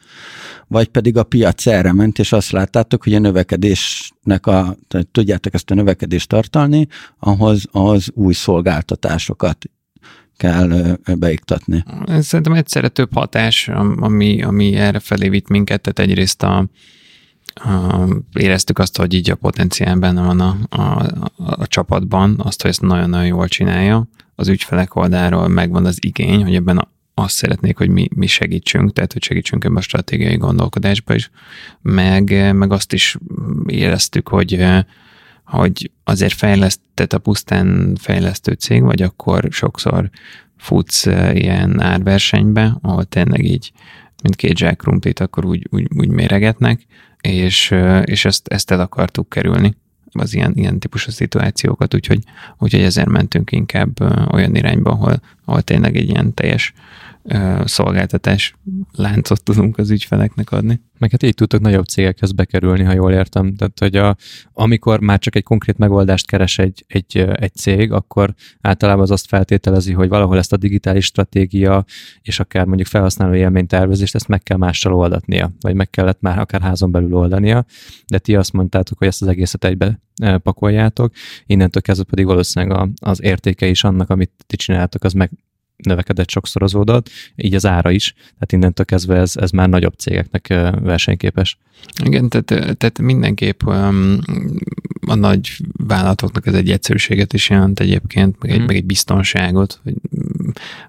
Speaker 4: vagy pedig a piac erre ment, és azt láttátok, hogy a növekedésnek a, tudjátok ezt a növekedést tartalni, ahhoz, ahhoz új szolgáltatásokat kell beiktatni.
Speaker 1: Szerintem egyszerre több hatás, ami, ami erre felé vitt minket, tehát egyrészt a, éreztük azt, hogy így a potenciál benne van a, a, a, csapatban, azt, hogy ezt nagyon-nagyon jól csinálja. Az ügyfelek oldaláról megvan az igény, hogy ebben azt szeretnék, hogy mi, mi segítsünk, tehát hogy segítsünk ebben a stratégiai gondolkodásba is, meg, meg azt is éreztük, hogy hogy azért fejlesztett a pusztán fejlesztő cég, vagy akkor sokszor futsz ilyen árversenybe, ahol tényleg így, mint két zsákrumplit, akkor úgy, úgy, úgy méregetnek, és, és ezt, ezt el akartuk kerülni az ilyen, ilyen típusú szituációkat, úgyhogy, úgyhogy ezért mentünk inkább olyan irányba, ahol, ahol tényleg egy ilyen teljes szolgáltatás láncot tudunk az ügyfeleknek adni.
Speaker 2: Meg hát így tudtok nagyobb cégekhez bekerülni, ha jól értem. Tehát, hogy a, amikor már csak egy konkrét megoldást keres egy, egy, egy cég, akkor általában az azt feltételezi, hogy valahol ezt a digitális stratégia és akár mondjuk felhasználó élménytervezést, ezt meg kell mással oldatnia, vagy meg kellett már akár házon belül oldania, de ti azt mondtátok, hogy ezt az egészet egybe pakoljátok, innentől kezdve pedig valószínűleg az értéke is annak, amit ti csináltok, az meg növekedett sokszorozódott, így az ára is, tehát innentől kezdve ez, ez már nagyobb cégeknek versenyképes.
Speaker 1: Igen, tehát, tehát mindenképp a nagy vállalatoknak ez egy egyszerűséget is jelent egyébként, meg egy, mm. meg egy biztonságot, hogy,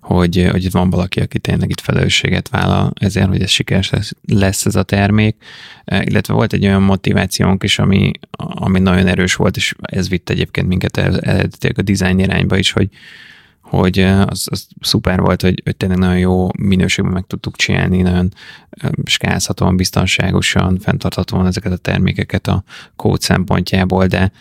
Speaker 1: hogy, hogy itt van valaki, aki tényleg itt felelősséget vállal ezért, hogy ez sikeres lesz, lesz ez a termék, illetve volt egy olyan motivációnk is, ami, ami nagyon erős volt, és ez vitt egyébként minket eredetileg a design irányba is, hogy, hogy az, az szuper volt, hogy, hogy tényleg nagyon jó minőségben meg tudtuk csinálni, nagyon skálzhatóan, biztonságosan, fenntarthatóan ezeket a termékeket a kód szempontjából, de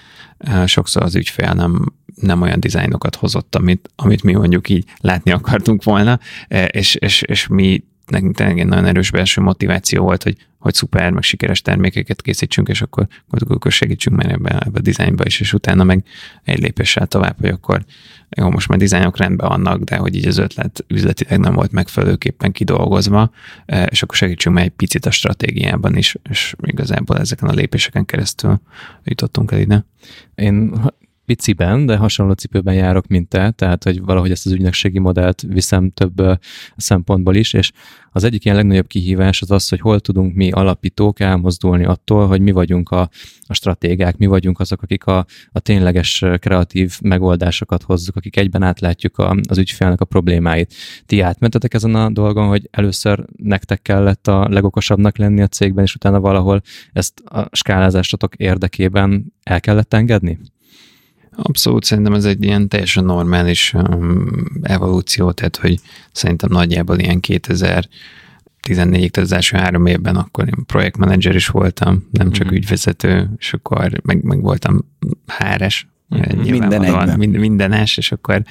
Speaker 1: sokszor az ügyfél nem, nem olyan dizájnokat hozott, amit, amit mi mondjuk így látni akartunk volna, és, és, és mi nekünk tényleg egy nagyon erős belső motiváció volt, hogy, hogy szuper, meg sikeres termékeket készítsünk, és akkor, akkor segítsünk már ebbe, ebbe a dizájnba is, és utána meg egy lépéssel tovább, hogy akkor jó, most már dizájnok rendben vannak, de hogy így az ötlet üzletileg nem volt megfelelőképpen kidolgozva, e, és akkor segítsünk már egy picit a stratégiában is, és igazából ezeken a lépéseken keresztül jutottunk el ide.
Speaker 2: Én piciben, de hasonló cipőben járok, mint te, tehát hogy valahogy ezt az ügynökségi modellt viszem több szempontból is, és az egyik ilyen legnagyobb kihívás az az, hogy hol tudunk mi alapítók elmozdulni attól, hogy mi vagyunk a, a stratégák, mi vagyunk azok, akik a, a tényleges kreatív megoldásokat hozzuk, akik egyben átlátjuk a, az ügyfélnek a problémáit. Ti átmentetek ezen a dolgon, hogy először nektek kellett a legokosabbnak lenni a cégben, és utána valahol ezt a skálázásatok érdekében el kellett engedni?
Speaker 1: Abszolút, szerintem ez egy ilyen teljesen normális um, evolúció, tehát hogy szerintem nagyjából ilyen 2000 14 az első három évben akkor én projektmenedzser is voltam, nem csak mm-hmm. ügyvezető, és akkor meg, meg voltam háres,
Speaker 4: minden egyben.
Speaker 1: Minden, mindenes, és akkor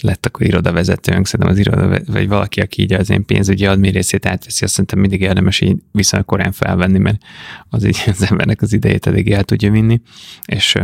Speaker 1: lett akkor irodavezetőnk, szerintem az iroda, vagy valaki, aki így az én pénzügyi admi részét átveszi, azt szerintem mindig érdemes így viszonylag korán felvenni, mert az így az embernek az idejét elég el tudja vinni, és,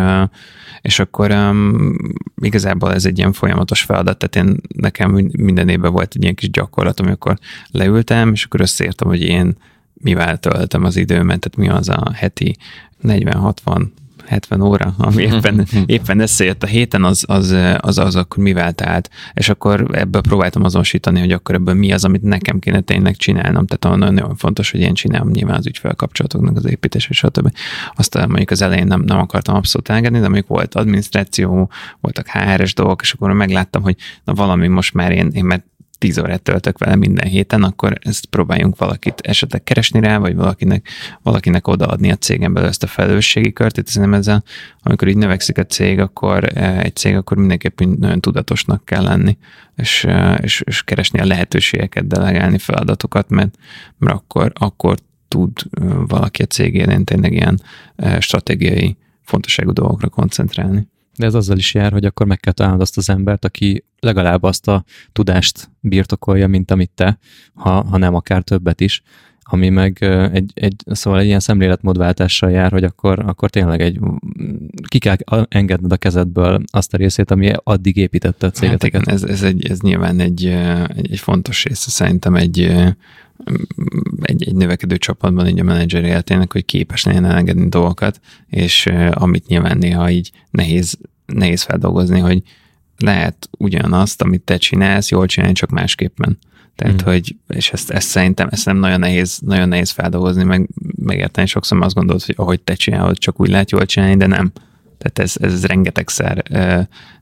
Speaker 1: és akkor um, igazából ez egy ilyen folyamatos feladat, tehát én nekem minden évben volt egy ilyen kis gyakorlat, amikor leültem, és akkor összeértem, hogy én mivel töltöm az időmet, tehát mi az a heti 40-60 70 óra, ami éppen, éppen összejött a héten, az az, az, az akkor mivel tált. És akkor ebből próbáltam azonosítani, hogy akkor ebből mi az, amit nekem kéne tényleg csinálnom. Tehát nagyon, nagyon fontos, hogy én csinálom nyilván az ügyfelkapcsolatoknak az építés, és stb. Aztán mondjuk az elején nem, nem akartam abszolút engedni, de mondjuk volt adminisztráció, voltak HR-es dolgok, és akkor megláttam, hogy na valami most már én, én mert 10 órát töltök vele minden héten, akkor ezt próbáljunk valakit esetleg keresni rá, vagy valakinek, valakinek odaadni a cégen belül ezt a felelősségi kört. Itt nem ezzel, amikor így növekszik a cég, akkor e, egy cég, akkor mindenképpen nagyon tudatosnak kell lenni, és, e, és, és keresni a lehetőségeket, delegálni feladatokat, mert, mert akkor, akkor tud e, valaki a cégén tényleg ilyen stratégiai fontosságú dolgokra koncentrálni.
Speaker 2: De ez azzal is jár, hogy akkor meg kell találnod azt az embert, aki legalább azt a tudást birtokolja, mint amit te, ha, ha nem akár többet is, ami meg egy, egy, szóval egy ilyen szemléletmódváltással jár, hogy akkor, akkor tényleg egy, ki kell engedned a kezedből azt a részét, ami addig építette a cégeteket.
Speaker 1: Hát igen, ez, ez, egy, ez nyilván egy, egy, egy fontos része szerintem egy, egy, egy növekedő csapatban így a menedzser életének, hogy képes legyen elengedni dolgokat, és amit nyilván néha így nehéz, nehéz feldolgozni, hogy lehet ugyanazt, amit te csinálsz, jól csinálni, csak másképpen. Tehát, mm. hogy, és ezt, ezt szerintem, ezt nem nagyon nehéz, nagyon nehéz feldolgozni, meg megérteni sokszor, azt gondolod, hogy ahogy te csinálod, csak úgy lehet jól csinálni, de nem. Tehát ez, ez rengetegszer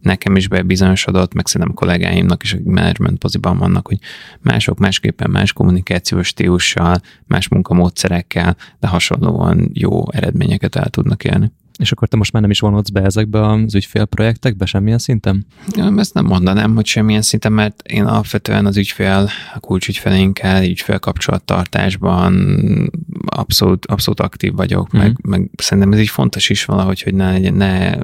Speaker 1: nekem is bebizonyosodott, meg szerintem kollégáimnak is, akik management poziban vannak, hogy mások másképpen más kommunikációs stílussal, más munkamódszerekkel, de hasonlóan jó eredményeket el tudnak élni.
Speaker 2: És akkor te most már nem is vonodsz be ezekbe az ügyfélprojektekbe semmilyen szinten?
Speaker 1: Ja, ezt nem mondanám, hogy semmilyen szinten, mert én alapvetően az ügyfél, a kulcsügyfeleinkkel, ügyfél kapcsolattartásban abszolút, abszolút aktív vagyok, mm. meg, meg szerintem ez így fontos is valahogy, hogy ne legyen, ne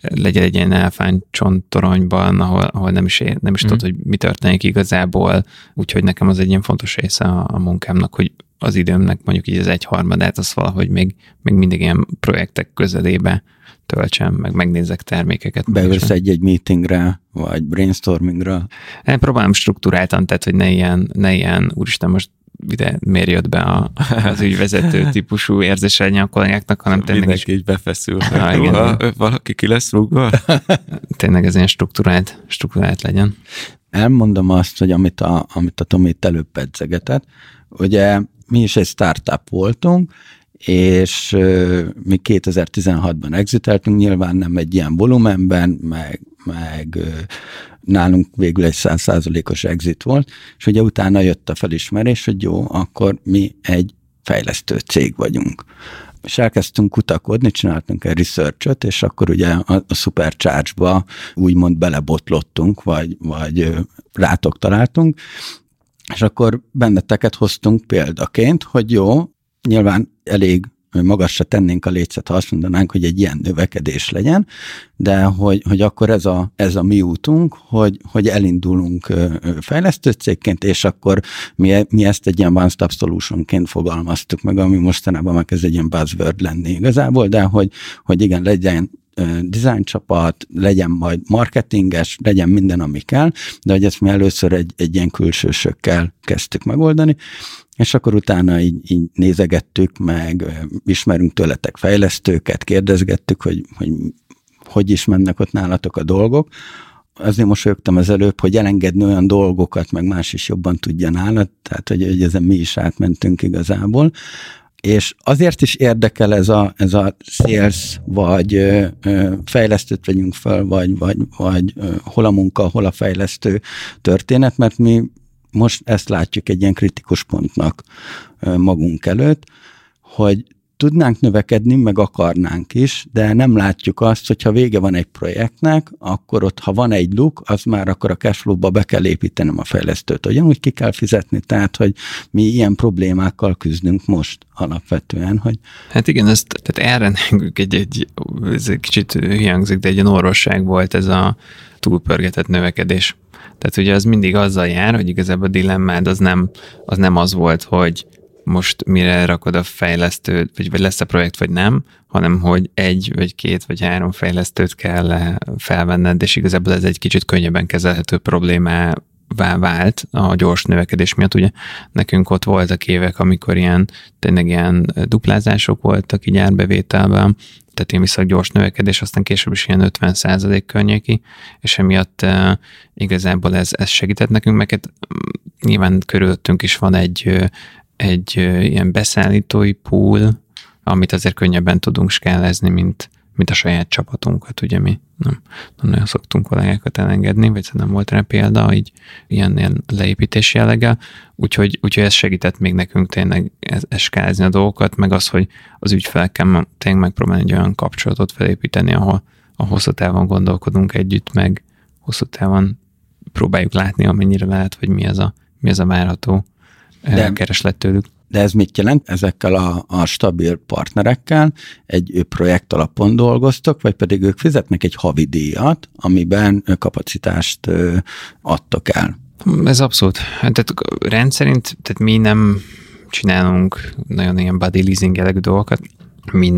Speaker 1: legyen egy ilyen elfány csonttoronyban, ahol, ahol nem is, ér, nem is mm. tudod, hogy mi történik igazából, úgyhogy nekem az egy ilyen fontos része a, a munkámnak, hogy az időmnek mondjuk így az egyharmadát, az valahogy még, még mindig ilyen projektek közelébe töltsem, meg megnézek termékeket.
Speaker 4: Beülsz egy-egy meetingre, vagy brainstormingra?
Speaker 1: Én próbálom struktúráltan, tehát hogy ne ilyen, ne ilyen úristen, most ide miért jött be a, az ügyvezető típusú a kollégáknak, hanem tényleg
Speaker 3: Mindenki is... így befeszül. Ha, igen, valaki ki lesz rúgva? *laughs*
Speaker 1: tényleg ez ilyen struktúrált, struktúrált legyen.
Speaker 4: Elmondom azt, hogy amit a, amit a Tomi előbb pedzegetett, ugye mi is egy startup voltunk, és mi 2016-ban exiteltünk, nyilván nem egy ilyen volumenben, meg, meg nálunk végül egy százszázalékos exit volt, és ugye utána jött a felismerés, hogy jó, akkor mi egy fejlesztő cég vagyunk. És elkezdtünk kutakodni, csináltunk egy research és akkor ugye a, a Supercharge-ba úgymond belebotlottunk, vagy, vagy rátok találtunk, és akkor benneteket hoztunk példaként, hogy jó, nyilván elég magasra tennénk a lécet, ha azt mondanánk, hogy egy ilyen növekedés legyen, de hogy, hogy akkor ez a, ez a mi útunk, hogy, hogy elindulunk fejlesztő cégként, és akkor mi, mi ezt egy ilyen one-stop solutionként fogalmaztuk meg, ami mostanában meg ez egy ilyen buzzword lenni igazából, de hogy, hogy igen, legyen design csapat, legyen majd marketinges, legyen minden, ami kell, de hogy ezt mi először egy, egy ilyen külsősökkel kezdtük megoldani, és akkor utána így, így nézegettük, meg ismerünk tőletek fejlesztőket, kérdezgettük, hogy, hogy hogy is mennek ott nálatok a dolgok. Azért mosolyogtam az előbb, hogy elengedni olyan dolgokat, meg más is jobban tudja nálad, tehát hogy, hogy ezen mi is átmentünk igazából. És azért is érdekel ez a, ez a sales, vagy fejlesztőt vegyünk fel, vagy, vagy, vagy hol a munka, hol a fejlesztő történet, mert mi most ezt látjuk egy ilyen kritikus pontnak magunk előtt, hogy tudnánk növekedni, meg akarnánk is, de nem látjuk azt, hogyha vége van egy projektnek, akkor ott, ha van egy luk, az már akkor a cashflow-ba be kell építenem a fejlesztőt. Ugyanúgy ki kell fizetni, tehát, hogy mi ilyen problémákkal küzdünk most alapvetően, hogy...
Speaker 1: Hát igen, ezt, tehát erre egy, egy, ez egy kicsit hiányzik, de egy ilyen orvosság volt ez a túlpörgetett növekedés. Tehát ugye az mindig azzal jár, hogy igazából a dilemmád az nem az, nem az volt, hogy most mire rakod a fejlesztőt, vagy, vagy lesz a projekt, vagy nem, hanem hogy egy, vagy két, vagy három fejlesztőt kell felvenned, és igazából ez egy kicsit könnyebben kezelhető problémá vált a gyors növekedés miatt. Ugye nekünk ott voltak évek, amikor ilyen tényleg ilyen duplázások voltak így árbevételben, tehát ilyen viszonylag gyors növekedés, aztán később is ilyen 50 környéki, és emiatt uh, igazából ez, ez segített nekünk, meg hát nyilván körülöttünk is van egy, egy ilyen beszállítói pool, amit azért könnyebben tudunk skálezni, mint, mint a saját csapatunkat, ugye mi nem, nem nagyon szoktunk kollégákat elengedni, vagy nem volt rá példa, így ilyen, ilyen leépítés jellege, úgyhogy, úgyhogy ez segített még nekünk tényleg eskázni a dolgokat, meg az, hogy az ügyfelekkel tényleg megpróbálni egy olyan kapcsolatot felépíteni, ahol a hosszú távon gondolkodunk együtt, meg hosszú távon próbáljuk látni, amennyire lehet, hogy mi az a, mi az a várható De kereslet tőlük.
Speaker 4: De ez mit jelent? Ezekkel a, a stabil partnerekkel egy projekt alapon dolgoztok, vagy pedig ők fizetnek egy havi díjat, amiben kapacitást adtok el?
Speaker 1: Ez abszolút. Tehát rendszerint, tehát mi nem csinálunk nagyon ilyen body leasing jellegű dolgokat, mi,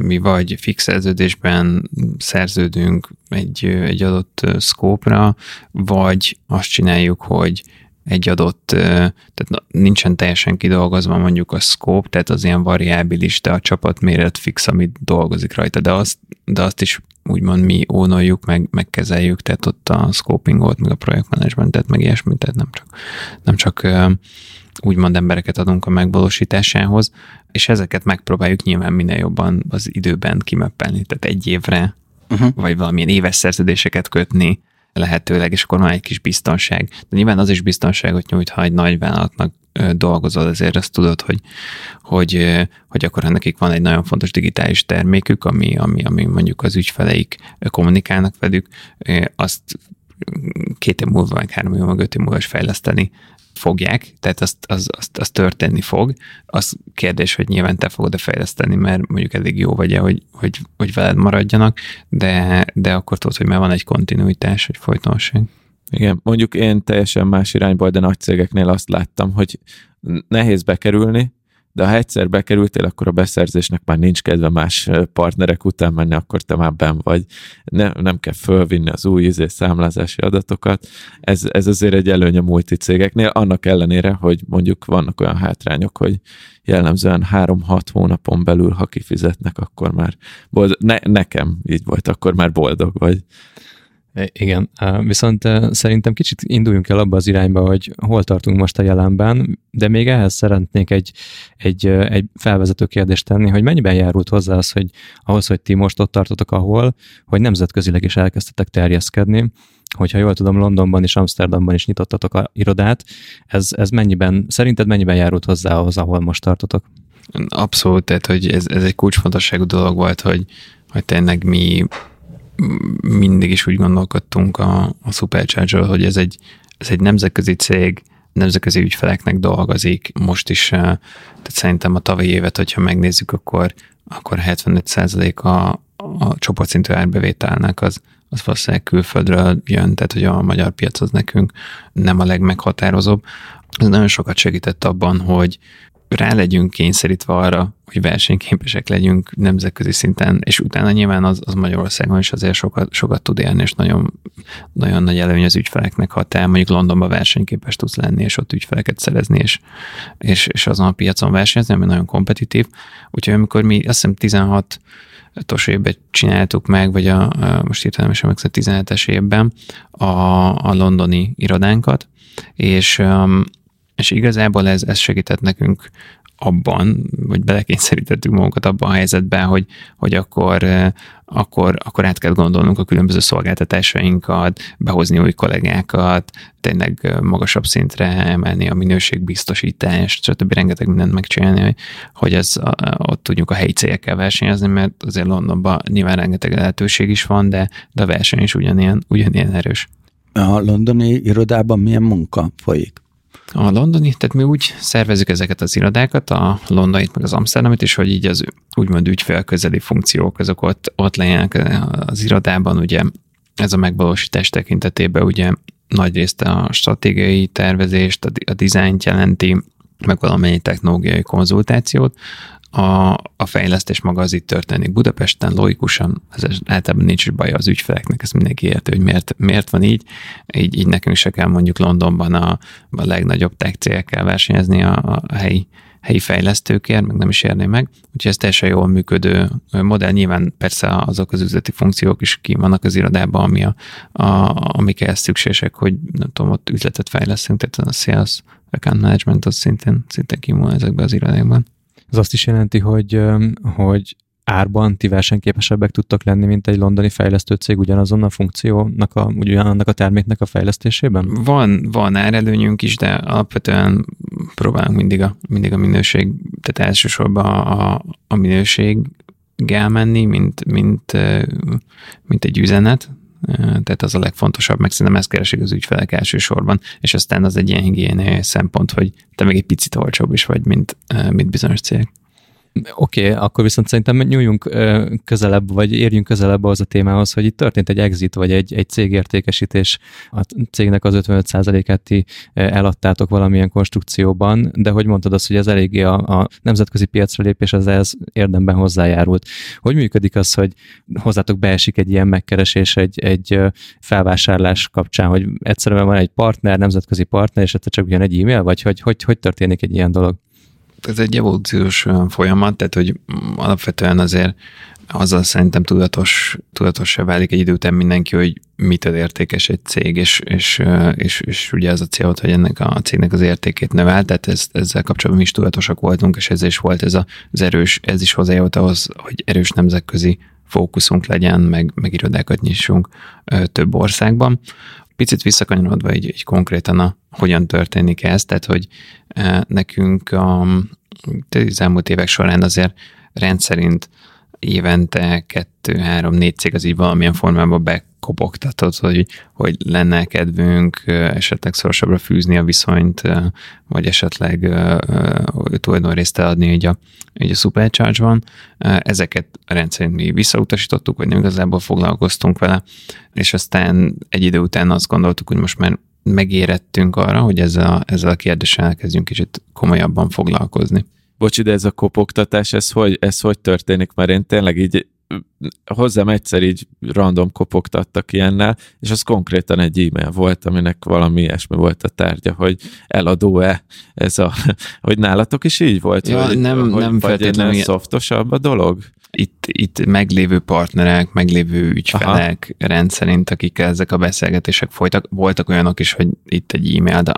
Speaker 1: mi vagy fix szerződésben szerződünk egy, egy adott szkópra, vagy azt csináljuk, hogy egy adott, tehát nincsen teljesen kidolgozva mondjuk a scope, tehát az ilyen variábilis, de a csapat méret fix, amit dolgozik rajta, de azt, de azt is úgymond mi ónoljuk, meg, megkezeljük, tehát ott a scopingot, meg a projektmenedzsmentet, meg ilyesmit, tehát nem csak, nem csak úgymond embereket adunk a megvalósításához, és ezeket megpróbáljuk nyilván minél jobban az időben kimeppelni, tehát egy évre, uh-huh. vagy valamilyen éves szerződéseket kötni, lehetőleg, és akkor van egy kis biztonság. De nyilván az is biztonságot nyújt, ha egy nagy vállalatnak dolgozol, ezért azt tudod, hogy, hogy, hogy akkor nekik van egy nagyon fontos digitális termékük, ami, ami, ami mondjuk az ügyfeleik kommunikálnak velük, azt két év múlva, vagy három év múlva, öt év múlva is fejleszteni fogják, tehát azt, az, azt, az történni fog. Az kérdés, hogy nyilván te fogod-e fejleszteni, mert mondjuk elég jó vagy-e, hogy, hogy, hogy veled maradjanak, de, de akkor tudod, hogy már van egy kontinuitás, egy folytonosság.
Speaker 3: Igen, mondjuk én teljesen más irányból, de nagy cégeknél azt láttam, hogy nehéz bekerülni, de ha egyszer bekerültél, akkor a beszerzésnek már nincs kedve más partnerek után menni, akkor te már ben vagy. Ne, nem kell fölvinni az új izé számlázási adatokat. Ez, ez azért egy előny a multicégeknél, annak ellenére, hogy mondjuk vannak olyan hátrányok, hogy jellemzően 3-6 hónapon belül, ha kifizetnek, akkor már boldog. Ne, nekem így volt, akkor már boldog vagy.
Speaker 2: Igen, viszont szerintem kicsit induljunk el abba az irányba, hogy hol tartunk most a jelenben, de még ehhez szeretnék egy, egy, egy felvezető kérdést tenni, hogy mennyiben járult hozzá az, hogy ahhoz, hogy ti most ott tartotok, ahol, hogy nemzetközileg is elkezdtetek terjeszkedni, hogyha jól tudom, Londonban és Amsterdamban is nyitottatok a irodát, ez, ez mennyiben, szerinted mennyiben járult hozzá ahhoz, ahol most tartotok?
Speaker 1: Abszolút, tehát hogy ez, ez egy kulcsfontosságú dolog volt, hogy, hogy tényleg mi mindig is úgy gondolkodtunk a, a supercharger hogy ez egy, ez egy nemzetközi cég, nemzetközi ügyfeleknek dolgozik. Most is, tehát szerintem a tavalyi évet, hogyha megnézzük, akkor, akkor 75% a, a csoportszintű árbevételnek az, az valószínűleg külföldről jön, tehát hogy a magyar piac az nekünk nem a legmeghatározóbb. Ez nagyon sokat segített abban, hogy, rá legyünk kényszerítve arra, hogy versenyképesek legyünk nemzetközi szinten, és utána nyilván az, az Magyarországon is azért sokat, sokat tud élni, és nagyon, nagyon nagy előny az ügyfeleknek, ha te mondjuk Londonban versenyképes tudsz lenni, és ott ügyfeleket szerezni, és, és, és azon a piacon versenyezni, ami nagyon kompetitív. Úgyhogy amikor mi azt hiszem 16 tos évben csináltuk meg, vagy a, a most nem is a 17-es évben a, a londoni irodánkat, és um, és igazából ez, ez segített nekünk abban, vagy belekényszerítettük magunkat abban a helyzetben, hogy, hogy akkor, akkor, akkor át kell gondolnunk a különböző szolgáltatásainkat, behozni új kollégákat, tényleg magasabb szintre emelni a minőségbiztosítást, stb. rengeteg mindent megcsinálni, hogy, hogy ez, ott tudjuk a helyi cégekkel versenyezni, mert azért Londonban nyilván rengeteg lehetőség is van, de, de a verseny is ugyanilyen, ugyanilyen erős.
Speaker 4: A londoni irodában milyen munka folyik?
Speaker 1: A londoni, tehát mi úgy szervezzük ezeket az irodákat, a londonit meg az amsterdamit, és hogy így az úgymond ügyfélközeli funkciók, azok ott, ott legyenek az irodában, ugye ez a megvalósítás tekintetében ugye nagyrészt a stratégiai tervezést, a dizájnt jelenti, meg valamennyi technológiai konzultációt, a, a fejlesztés maga az itt történik Budapesten, logikusan, ez általában nincs is baj az ügyfeleknek, ezt mindenki érti, hogy miért, miért van így. így. Így nekünk se kell mondjuk Londonban a, a legnagyobb tech cégekkel versenyezni a, a helyi helyi fejlesztőkért, meg nem is érné meg. Úgyhogy ez teljesen jól működő modell. Nyilván persze azok az üzleti funkciók is ki vannak az irodában, ami a, a, amik ehhez szükségesek, hogy nem tudom, ott üzletet fejlesztünk, tehát a sales account management az szintén, szintén kimúl ezekben az irodákban.
Speaker 2: Ez azt is jelenti, hogy, hogy árban ti versenyképesebbek tudtak lenni, mint egy londoni fejlesztő cég ugyanazon a funkciónak, a, ugyanannak a terméknek a fejlesztésében?
Speaker 1: Van, van árelőnyünk is, de alapvetően próbálunk mindig a, mindig a minőség, tehát elsősorban a, a minőséggel menni, mint, mint, mint egy üzenet, tehát az a legfontosabb, meg szerintem ezt keresik az ügyfelek elsősorban, és aztán az egy ilyen higiéniai szempont, hogy te még egy picit olcsóbb is vagy, mint, mint bizonyos cégek.
Speaker 2: Oké, okay, akkor viszont szerintem nyúljunk közelebb, vagy érjünk közelebb az a témához, hogy itt történt egy exit, vagy egy, egy cégértékesítés. A cégnek az 55%-át ti eladtátok valamilyen konstrukcióban, de hogy mondtad azt, hogy ez eléggé a, a nemzetközi piacra lépés, az ez érdemben hozzájárult. Hogy működik az, hogy hozzátok beesik egy ilyen megkeresés egy, egy felvásárlás kapcsán, hogy egyszerűen van egy partner, nemzetközi partner, és egyszer csak ugyan egy e-mail, vagy hogy, hogy, hogy történik egy ilyen dolog?
Speaker 1: Ez egy evolúciós folyamat, tehát hogy alapvetően azért azzal szerintem tudatos, se válik egy idő után mindenki, hogy mitől értékes egy cég, és, és, és, és ugye az a cél, hogy ennek a cégnek az értékét növel, tehát ez, ezzel kapcsolatban mi is tudatosak voltunk, és ez is volt ez az erős, ez is hozzájött ahhoz, hogy erős nemzetközi fókuszunk legyen, meg, meg irodákat nyissunk ö, több országban. Picit visszakanyarodva így, így konkrétan a hogyan történik ez, tehát hogy nekünk a, az elmúlt évek során azért rendszerint évente kettő, három, négy cég az így valamilyen formában bekopogtatott, hogy, hogy lenne kedvünk esetleg szorosabbra fűzni a viszonyt, vagy esetleg tulajdonrészt eladni így a, így a Supercharge-ban. Ezeket rendszerint mi visszautasítottuk, vagy nem igazából foglalkoztunk vele, és aztán egy idő után azt gondoltuk, hogy most már megérettünk arra, hogy ezzel a, ezzel a kérdéssel elkezdjünk kicsit komolyabban foglalkozni.
Speaker 3: Bocs, de ez a kopogtatás, ez hogy, ez hogy történik? Mert én tényleg így hozzám egyszer így random kopogtattak ilyennel, és az konkrétan egy e-mail volt, aminek valami ilyesmi volt a tárgya, hogy eladó-e ez a, *laughs* hogy nálatok is így volt?
Speaker 1: Ja,
Speaker 3: hogy,
Speaker 1: nem,
Speaker 3: hogy
Speaker 1: nem feltétlenül.
Speaker 3: szoftosabb a dolog?
Speaker 1: Itt, itt meglévő partnerek, meglévő ügyfelek Aha. rendszerint, akikkel ezek a beszélgetések folytak. Voltak olyanok is, hogy itt egy e-mail, de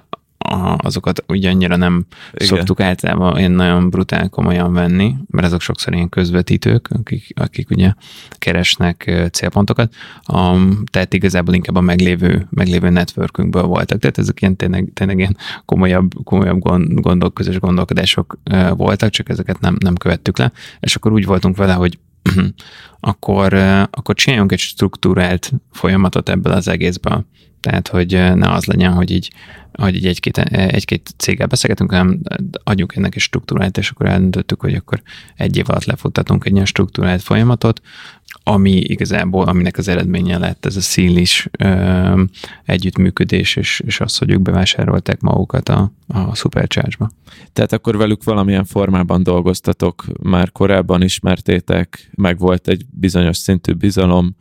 Speaker 1: azokat ugye annyira nem Igen. szoktuk általában ilyen nagyon brutál komolyan venni, mert azok sokszor ilyen közvetítők, akik, akik ugye keresnek célpontokat, um, tehát igazából inkább a meglévő, meglévő networkünkből voltak, tehát ezek ilyen tényleg, tényleg ilyen komolyabb, komolyabb gond, gondok, közös gondolkodások voltak, csak ezeket nem, nem követtük le, és akkor úgy voltunk vele, hogy *clears throat* akkor, akkor csináljunk egy struktúrált folyamatot ebből az egészből. Tehát, hogy ne az legyen, hogy így, hogy így egy-két, egy-két céggel beszélgetünk, hanem adjuk ennek egy struktúrát, és akkor eldöntöttük, hogy akkor egy év alatt lefuttatunk egy ilyen struktúrált folyamatot, ami igazából, aminek az eredménye lett ez a szílis együttműködés, és, és az, hogy ők bevásárolták magukat a, a Supercharge-ba.
Speaker 3: Tehát akkor velük valamilyen formában dolgoztatok, már korábban ismertétek, meg volt egy bizonyos szintű bizalom,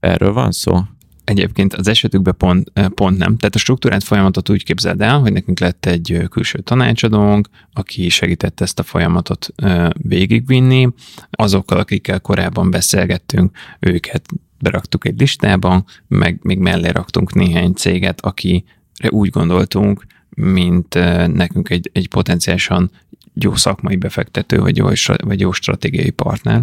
Speaker 3: erről van szó?
Speaker 1: Egyébként az esetükben pont, pont nem. Tehát a struktúrát folyamatot úgy képzeld el, hogy nekünk lett egy külső tanácsadónk, aki segített ezt a folyamatot végigvinni. Azokkal, akikkel korábban beszélgettünk, őket beraktuk egy listába, meg még mellé raktunk néhány céget, akire úgy gondoltunk, mint nekünk egy, egy potenciálisan jó szakmai befektető, vagy jó, vagy jó stratégiai partner,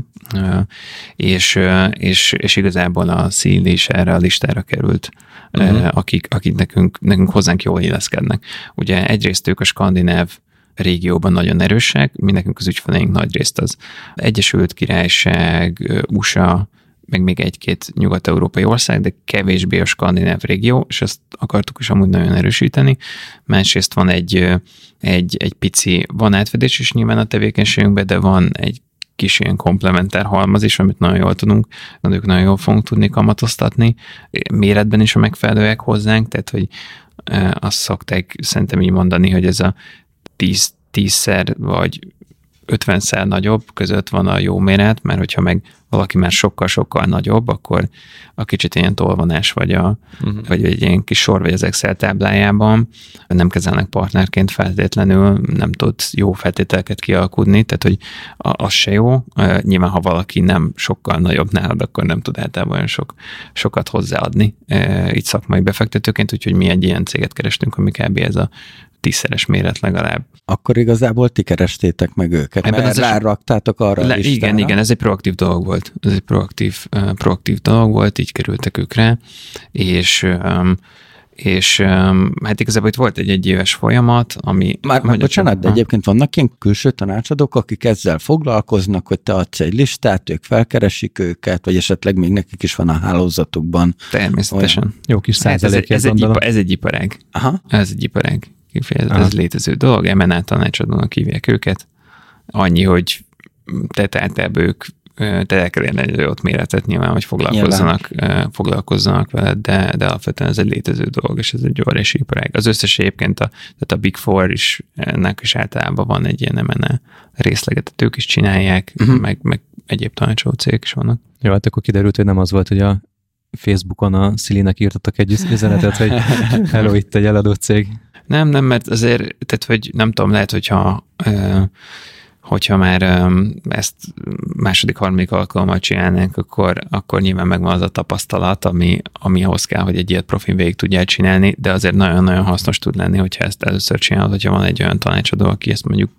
Speaker 1: és, és, és igazából a szín is erre a listára került, uh-huh. akik, akik nekünk, nekünk hozzánk jól illeszkednek. Ugye egyrészt ők a skandináv régióban nagyon erősek, mi nekünk az ügyfeleink nagy részt az Egyesült Királyság, USA, meg még egy-két nyugat-európai ország, de kevésbé a skandináv régió, és ezt akartuk is amúgy nagyon erősíteni. Másrészt van egy, egy, egy pici, van átfedés is nyilván a tevékenységünkben, de van egy kis ilyen komplementár halmaz is, amit nagyon jól tudunk, ők nagyon jól fogunk tudni kamatoztatni, méretben is a megfelelőek hozzánk, tehát hogy azt szokták szerintem így mondani, hogy ez a tíz, tízszer vagy 50-szer nagyobb között van a jó méret, mert hogyha meg valaki már sokkal-sokkal nagyobb, akkor a kicsit ilyen tolvonás vagy, a, uh-huh. vagy egy ilyen kis sor vagy az Excel táblájában nem kezelnek partnerként feltétlenül, nem tud jó feltételeket kialkudni, tehát hogy az se jó. Nyilván, ha valaki nem sokkal nagyobb nálad, akkor nem tud általában olyan sok, sokat hozzáadni így szakmai befektetőként, úgyhogy mi egy ilyen céget kerestünk, ami kb. ez a tízszeres méret legalább.
Speaker 4: Akkor igazából ti kerestétek meg őket, Ebben mert ráraktátok arra
Speaker 1: le, Igen, igen, ez egy proaktív dolog volt. Ez egy proaktív, uh, proaktív dolog volt, így kerültek ők rá, és um, és um, hát igazából itt volt egy egyéves folyamat, ami...
Speaker 4: Már, már bocsánat, de egyébként vannak ilyen külső tanácsadók, akik ezzel foglalkoznak, hogy te adsz egy listát, ők felkeresik őket, vagy esetleg még nekik is van a hálózatukban.
Speaker 1: Természetesen.
Speaker 2: Olyan. Jó kis hát
Speaker 1: ez, egy, ez, egy, ez egy iparág. Aha. Ez egy iparág kifejezés, ez létező dolog, MNA tanácsadónak hívják őket. Annyi, hogy tehát általában ők te el kell egy adott méretet nyilván, hogy foglalkozzanak, nyilván. foglalkozzanak veled, de, de alapvetően ez egy létező dolog, és ez egy óriási iparág. Az összes egyébként, a, tehát a Big Four is, ennek is általában van egy ilyen MNE részleget, ők is csinálják, uh-huh. meg, meg egyéb tanácsoló cégek is vannak.
Speaker 2: Jó, hát akkor kiderült, hogy nem az volt, hogy a Facebookon a Szilinek írtatok egy üzenetet, hogy *laughs* hello, itt egy eladó cég.
Speaker 1: Nem, nem, mert azért, tehát hogy nem tudom, lehet, hogyha hogyha már ezt második, harmadik alkalommal csinálnánk, akkor, akkor nyilván megvan az a tapasztalat, ami, ami ahhoz kell, hogy egy ilyet profin végig tudják csinálni, de azért nagyon-nagyon hasznos tud lenni, hogyha ezt először csinálod, hogyha van egy olyan tanácsadó, aki ezt mondjuk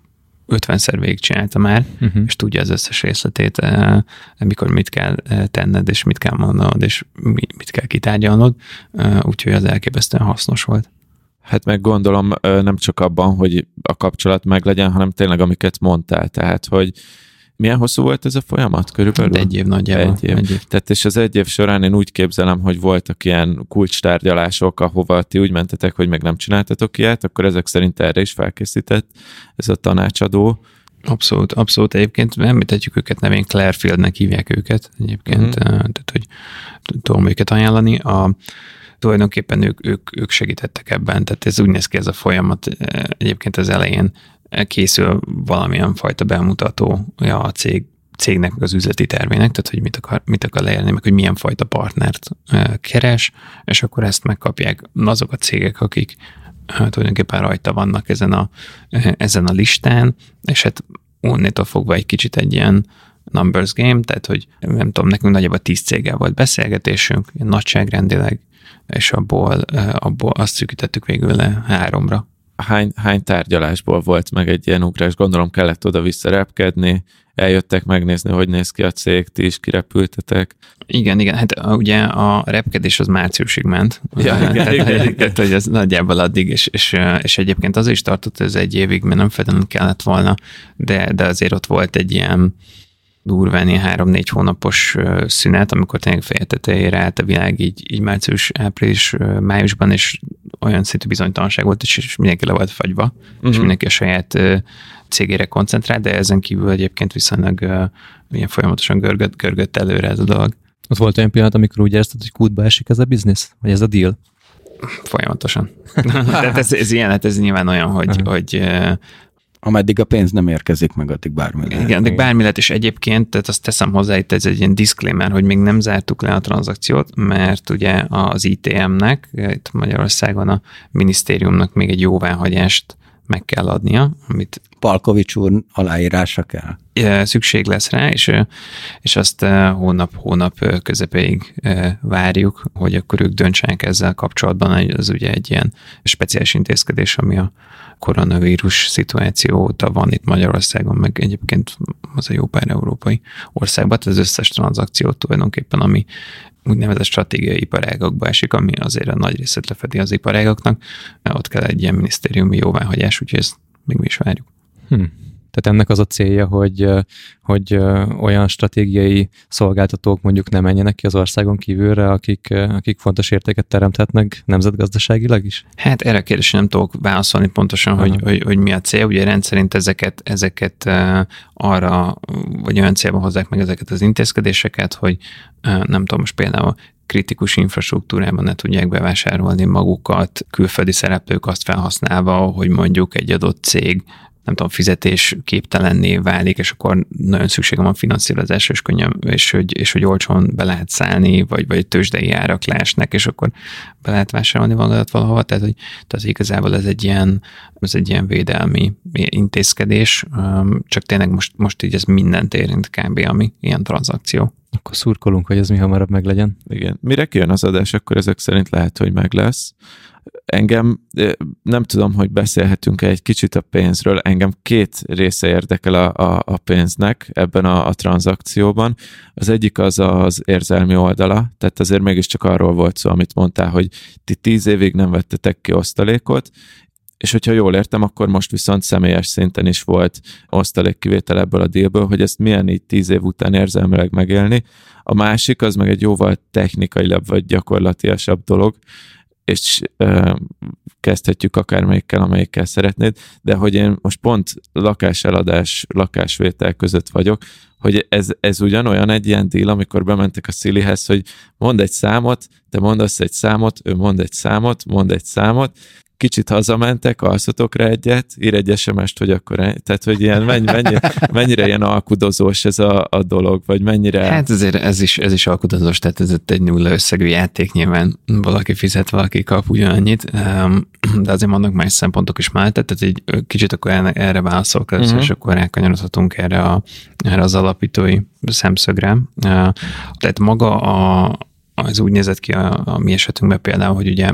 Speaker 1: 50-szer végigcsinálta már, uh-huh. és tudja az összes részletét, eh, mikor mit kell tenned, és mit kell mondanod, és mit kell kitárgyalnod, úgyhogy az elképesztően hasznos volt.
Speaker 3: Hát meg gondolom nem csak abban, hogy a kapcsolat meglegyen, hanem tényleg amiket mondtál, tehát hogy milyen hosszú volt ez a folyamat körülbelül?
Speaker 1: Hát egy év nagyjából.
Speaker 3: Egy év. Egy év. Tehát és az egy év során én úgy képzelem, hogy voltak ilyen kulcstárgyalások, ahova ti úgy mentetek, hogy meg nem csináltatok ilyet, akkor ezek szerint erre is felkészített ez a tanácsadó.
Speaker 1: Abszolút, abszolút. Egyébként említhetjük őket nevén, Clairefieldnek hívják őket egyébként, uh-huh. tehát hogy tudom őket ajánlani. A, tulajdonképpen ők, ők, ők segítettek ebben, tehát ez úgy néz ki ez a folyamat egyébként az elején készül valamilyen fajta bemutatója a cég, cégnek, az üzleti tervének, tehát hogy mit akar, mit akar leérni, meg hogy milyen fajta partnert keres, és akkor ezt megkapják azok a cégek, akik tulajdonképpen rajta vannak ezen a, ezen a listán, és hát onnétól fogva egy kicsit egy ilyen numbers game, tehát hogy nem tudom, nekünk nagyjából tíz céggel volt beszélgetésünk, nagyságrendileg, és abból, abból azt szűkítettük végül le háromra
Speaker 3: hány, hány tárgyalásból volt meg egy ilyen ugrás? Gondolom kellett oda-vissza repkedni, eljöttek megnézni, hogy néz ki a cég, ti is kirepültetek.
Speaker 1: Igen, igen, hát ugye a repkedés az márciusig ment.
Speaker 3: Ja, igen, tehát, igen, igen.
Speaker 1: Tehát, hogy az nagyjából addig, és, és, és egyébként az is tartott ez egy évig, mert nem feltétlenül kellett volna, de, de azért ott volt egy ilyen durván ilyen három-négy hónapos szünet, amikor tényleg feje tetejére állt a világ így, így március, április, májusban, és olyan szintű bizonytalanság volt, és mindenki le volt fagyva, uh-huh. és mhm. mindenki a saját cégére koncentrált, de ezen kívül egyébként viszonylag ilyen folyamatosan görgött, görgött előre ez a dolog.
Speaker 2: Ott volt olyan pillanat, amikor úgy érezted, hogy kútba esik ez a biznisz? Vagy ez a deal?
Speaker 1: Folyamatosan. *laughs* Tehát ez, ez ilyen, hát ez nyilván olyan, hogy, uh-huh. hogy
Speaker 4: ameddig a pénz nem érkezik meg, addig bármi
Speaker 1: lehet. Igen, addig bármi lehet, és egyébként, tehát azt teszem hozzá, itt ez egy ilyen disclaimer, hogy még nem zártuk le a tranzakciót, mert ugye az ITM-nek, itt Magyarországon a minisztériumnak még egy jóváhagyást meg kell adnia, amit
Speaker 4: Palkovics úr aláírása kell.
Speaker 1: Szükség lesz rá, és, és azt hónap-hónap közepéig várjuk, hogy akkor ők döntsenek ezzel kapcsolatban, az ugye egy ilyen speciális intézkedés, ami a koronavírus szituáció óta van itt Magyarországon, meg egyébként az a jó pár európai országban, tehát az összes tranzakciót tulajdonképpen, ami úgynevezett stratégiai iparágakba esik, ami azért a nagy részét lefedi az iparágaknak, ott kell egy ilyen minisztériumi jóváhagyás, úgyhogy ezt még mi is várjuk.
Speaker 2: Hm. Tehát ennek az a célja, hogy, hogy olyan stratégiai szolgáltatók mondjuk nem menjenek ki az országon kívülre, akik, akik fontos értéket teremthetnek nemzetgazdaságilag is?
Speaker 1: Hát erre a kérdésre nem tudok válaszolni pontosan, hogy, hogy, hogy mi a cél. Ugye rendszerint ezeket, ezeket arra, vagy olyan célban hozzák meg ezeket az intézkedéseket, hogy nem tudom, most például kritikus infrastruktúrában ne tudják bevásárolni magukat, külföldi szereplők azt felhasználva, hogy mondjuk egy adott cég nem tudom, fizetés képtelenné válik, és akkor nagyon szükségem van finanszírozásra, és könnyen, és hogy, és hogy olcsón be lehet szállni, vagy, vagy tőzsdei árak leesnek, és akkor be lehet vásárolni magadat valahova, tehát, hogy, tehát igazából ez egy ilyen, ez egy ilyen védelmi intézkedés, csak tényleg most, most így ez mindent érint kb. ami ilyen tranzakció.
Speaker 2: Akkor szurkolunk, hogy ez mi hamarabb meglegyen.
Speaker 3: Igen. Mire kijön az adás, akkor ezek szerint lehet, hogy meg lesz. Engem, nem tudom, hogy beszélhetünk -e egy kicsit a pénzről, engem két része érdekel a, a, a pénznek ebben a, a tranzakcióban. Az egyik az az érzelmi oldala, tehát azért mégiscsak arról volt szó, amit mondtál, hogy ti tíz évig nem vettetek ki osztalékot, és hogyha jól értem, akkor most viszont személyes szinten is volt osztalékkivétel ebből a dílből, hogy ezt milyen így tíz év után érzelmileg megélni. A másik az meg egy jóval technikailabb vagy gyakorlatiasabb dolog, és ö, kezdhetjük akármelyikkel, amelyikkel szeretnéd, de hogy én most pont lakáseladás, lakásvétel között vagyok, hogy ez, ez ugyanolyan egy ilyen díl, amikor bementek a Szilihez, hogy mond egy számot, te mondasz egy számot, ő mond egy számot, mond egy számot, kicsit hazamentek, alszotok rá egyet, ír egy sms hogy akkor, tehát hogy ilyen mennyi, mennyi, mennyire ilyen alkudozós ez a, a dolog, vagy mennyire...
Speaker 1: Hát azért ez is, ez is alkudozós, tehát ez egy nulla összegű játék, nyilván valaki fizet, valaki kap ugyanannyit, de azért vannak más szempontok is mellett, tehát egy kicsit akkor erre válaszolok először, uh-huh. és akkor rákanyarodhatunk erre, a, erre az alapítói szemszögre. Tehát maga a, az úgy nézett ki a, a mi esetünkben például, hogy ugye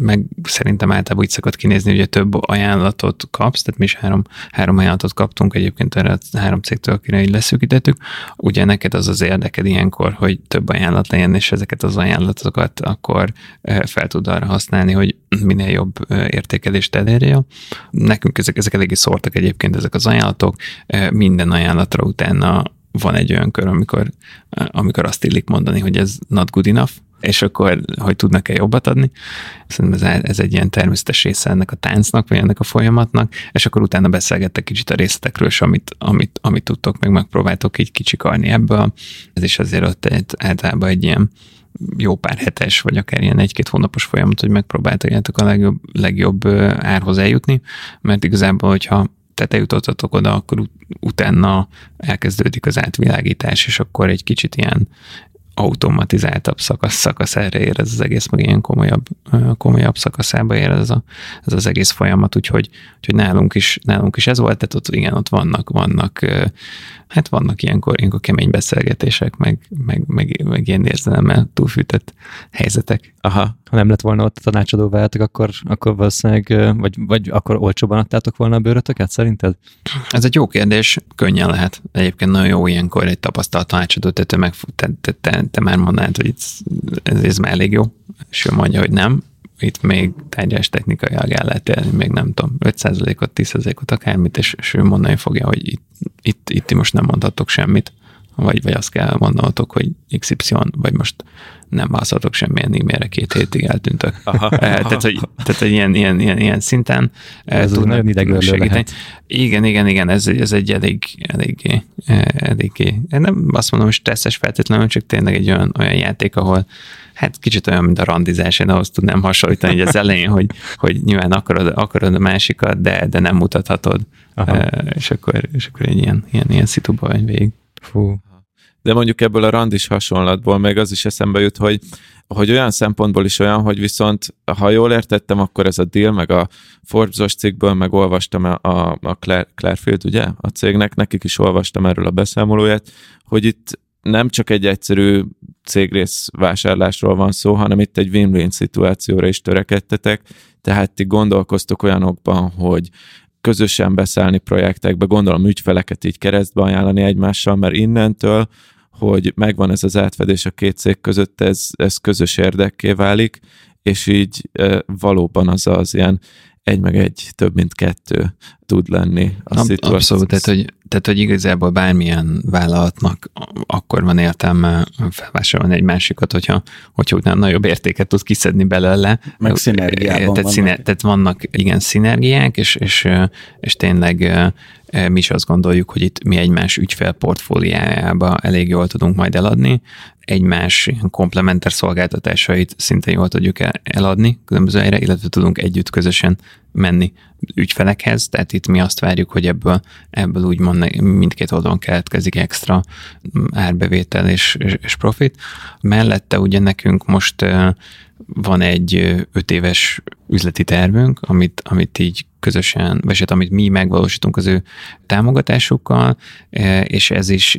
Speaker 1: meg szerintem általában úgy szokott kinézni, hogy több ajánlatot kapsz, tehát mi is három, három ajánlatot kaptunk egyébként erre a három cégtől, akire így leszűkítettük. Ugye neked az az érdeked ilyenkor, hogy több ajánlat legyen, és ezeket az ajánlatokat akkor fel tud arra használni, hogy minél jobb értékelést elérje. Nekünk ezek, ezek eléggé szórtak egyébként ezek az ajánlatok. Minden ajánlatra utána van egy olyan kör, amikor, amikor azt illik mondani, hogy ez not good enough, és akkor, hogy tudnak-e jobbat adni. Szerintem ez, ez egy ilyen természetes része ennek a táncnak, vagy ennek a folyamatnak, és akkor utána beszélgettek kicsit a részletekről, és amit, amit, amit tudtok, meg megpróbáltok így kicsikarni ebből. Ez is azért ott egy, általában egy ilyen jó pár hetes, vagy akár ilyen egy-két hónapos folyamat, hogy megpróbáltak a legjobb, legjobb árhoz eljutni, mert igazából, hogyha tehát eljutottatok oda, akkor ut- utána elkezdődik az átvilágítás, és akkor egy kicsit ilyen automatizáltabb szakasz, szakasz erre ér ez az egész, meg ilyen komolyabb, komolyabb szakaszába ér ez, a, ez az egész folyamat, úgyhogy, úgyhogy nálunk, is, nálunk is ez volt, tehát ott igen, ott vannak, vannak hát vannak ilyenkor, ilyenkor kemény beszélgetések, meg, meg, meg, meg ilyen érzelemmel túlfűtött helyzetek.
Speaker 2: Aha. Ha nem lett volna ott a tanácsadó veletek, akkor, akkor valószínűleg, vagy, vagy akkor olcsóban adtátok volna a bőrötöket, szerinted?
Speaker 1: Ez egy jó kérdés, könnyen lehet. Egyébként nagyon jó ilyenkor egy tapasztalt tanácsadó, tehát te, meg, te, te, te, már mondanád, hogy ez, ez már elég jó, és ő mondja, hogy nem, itt még tárgyás technikai el lehet élni, még nem tudom, 5%-ot, 10%-ot, akármit, és, és ő mondani fogja, hogy itt, itt, itt most nem mondhatok semmit, vagy, vagy azt kell mondanatok, hogy XY, vagy most nem válaszoltok semmilyen e-mailre, két hétig eltűntök. Aha. *laughs* Eh, tehát, hogy, tehát, hogy ilyen, ilyen, ilyen, ilyen szinten
Speaker 2: eh, ez tudnak, nagyon segíteni. Lehet.
Speaker 1: Igen, igen, igen, ez, ez egy elég, eléggé, eh, eléggé, én nem azt mondom, hogy stresszes feltétlenül, csak tényleg egy olyan, olyan játék, ahol hát kicsit olyan, mint a randizás, én ahhoz tudnám hasonlítani, hogy az *laughs* elején, hogy, hogy nyilván akarod, akarod a másikat, de, de nem mutathatod. Aha. És akkor, és akkor egy ilyen, ilyen, ilyen szituba vagy végig.
Speaker 3: Fú. De mondjuk ebből a randis hasonlatból még az is eszembe jut, hogy, hogy olyan szempontból is olyan, hogy viszont, ha jól értettem, akkor ez a deal, meg a Forbes-os cikkből, meg olvastam a, a, a Claire, Clarefield, ugye, a cégnek, nekik is olvastam erről a beszámolóját, hogy itt nem csak egy egyszerű cégrész vásárlásról van szó, hanem itt egy win-win szituációra is törekedtetek, tehát ti gondolkoztok olyanokban, hogy közösen beszállni projektekbe, gondolom ügyfeleket így keresztbe ajánlani egymással, mert innentől, hogy megvan ez az átfedés a két cég között, ez, ez közös érdekké válik, és így e, valóban az az ilyen egy meg egy több mint kettő tud lenni
Speaker 1: a Ab, szituáció. Abszolút, tehát hogy, tehát hogy igazából bármilyen vállalatnak akkor van értelme felvásárolni egy másikat, hogyha, hogyha utána nagyobb értéket tud kiszedni belőle.
Speaker 4: Meg szinergiában
Speaker 1: tehát, vannak. Sziner, tehát vannak igen szinergiák, és, és, és tényleg mi is azt gondoljuk, hogy itt mi egymás ügyfél portfóliájába elég jól tudunk majd eladni, egymás komplementer szolgáltatásait szinte jól tudjuk eladni különböző helyre, illetve tudunk együtt közösen menni ügyfelekhez, tehát itt mi azt várjuk, hogy ebből, ebből úgymond mindkét oldalon keletkezik extra árbevétel és, és profit. Mellette ugye nekünk most van egy öt éves üzleti tervünk, amit, amit így közösen, vagy hát amit mi megvalósítunk az ő támogatásukkal, és ez is,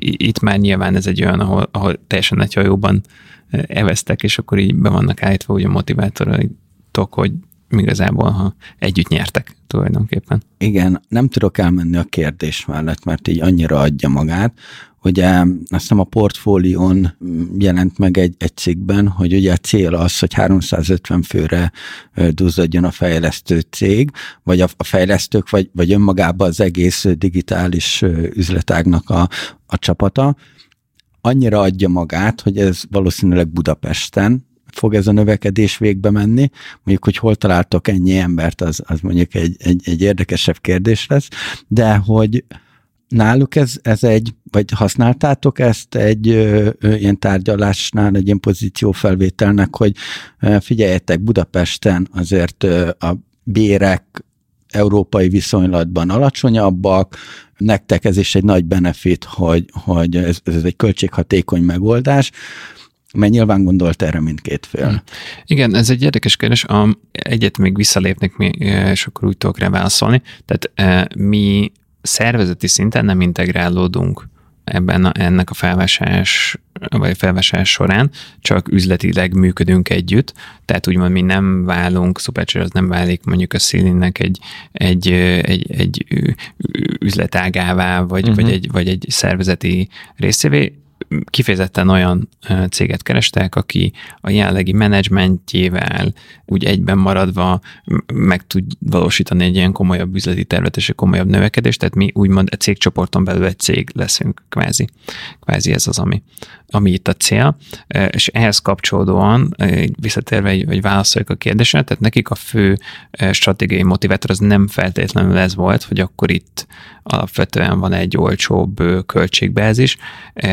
Speaker 1: itt már nyilván ez egy olyan, ahol, ahol teljesen hajóban eveztek, és akkor így be vannak állítva ugye a motivátoraitok, hogy igazából, ha együtt nyertek tulajdonképpen.
Speaker 4: Igen, nem tudok elmenni a kérdés mellett, mert így annyira adja magát. Ugye azt hiszem a portfólión jelent meg egy, egy cikkben, hogy ugye a cél az, hogy 350 főre duzzadjon a fejlesztő cég, vagy a, a fejlesztők, vagy, vagy önmagában az egész digitális üzletágnak a, a csapata. Annyira adja magát, hogy ez valószínűleg Budapesten fog ez a növekedés végbe menni. Mondjuk, hogy hol találtok ennyi embert, az, az mondjuk egy, egy, egy érdekesebb kérdés lesz, de hogy náluk ez, ez egy, vagy használtátok ezt egy ö, ilyen tárgyalásnál, egy ilyen pozíciófelvételnek, hogy ö, figyeljetek, Budapesten azért a bérek európai viszonylatban alacsonyabbak, nektek ez is egy nagy benefit, hogy, hogy ez, ez egy költséghatékony megoldás, mert nyilván gondolt erre mindkét fél. Hmm.
Speaker 1: Igen, ez egy érdekes kérdés. Egyet még visszalépnek, mi, és akkor úgy tudok rá válaszolni. Tehát e, mi szervezeti szinten nem integrálódunk ebben a, ennek a felvásárlás vagy felvásárlás során, csak üzletileg működünk együtt, tehát úgymond mi nem válunk, Supercharge az nem válik mondjuk a Szílinnek egy, egy, egy, egy üzletágává, vagy, uh-huh. vagy, egy, vagy egy szervezeti részévé, kifejezetten olyan céget kerestek, aki a jelenlegi menedzsmentjével úgy egyben maradva meg tud valósítani egy ilyen komolyabb üzleti tervet és egy komolyabb növekedést, tehát mi úgymond egy cégcsoporton belül egy cég leszünk, kvázi. Kvázi ez az, ami, ami itt a cél, és ehhez kapcsolódóan visszatérve, hogy válaszoljuk a kérdésre, tehát nekik a fő stratégiai motivátor az nem feltétlenül ez volt, hogy akkor itt alapvetően van egy olcsóbb költségbázis,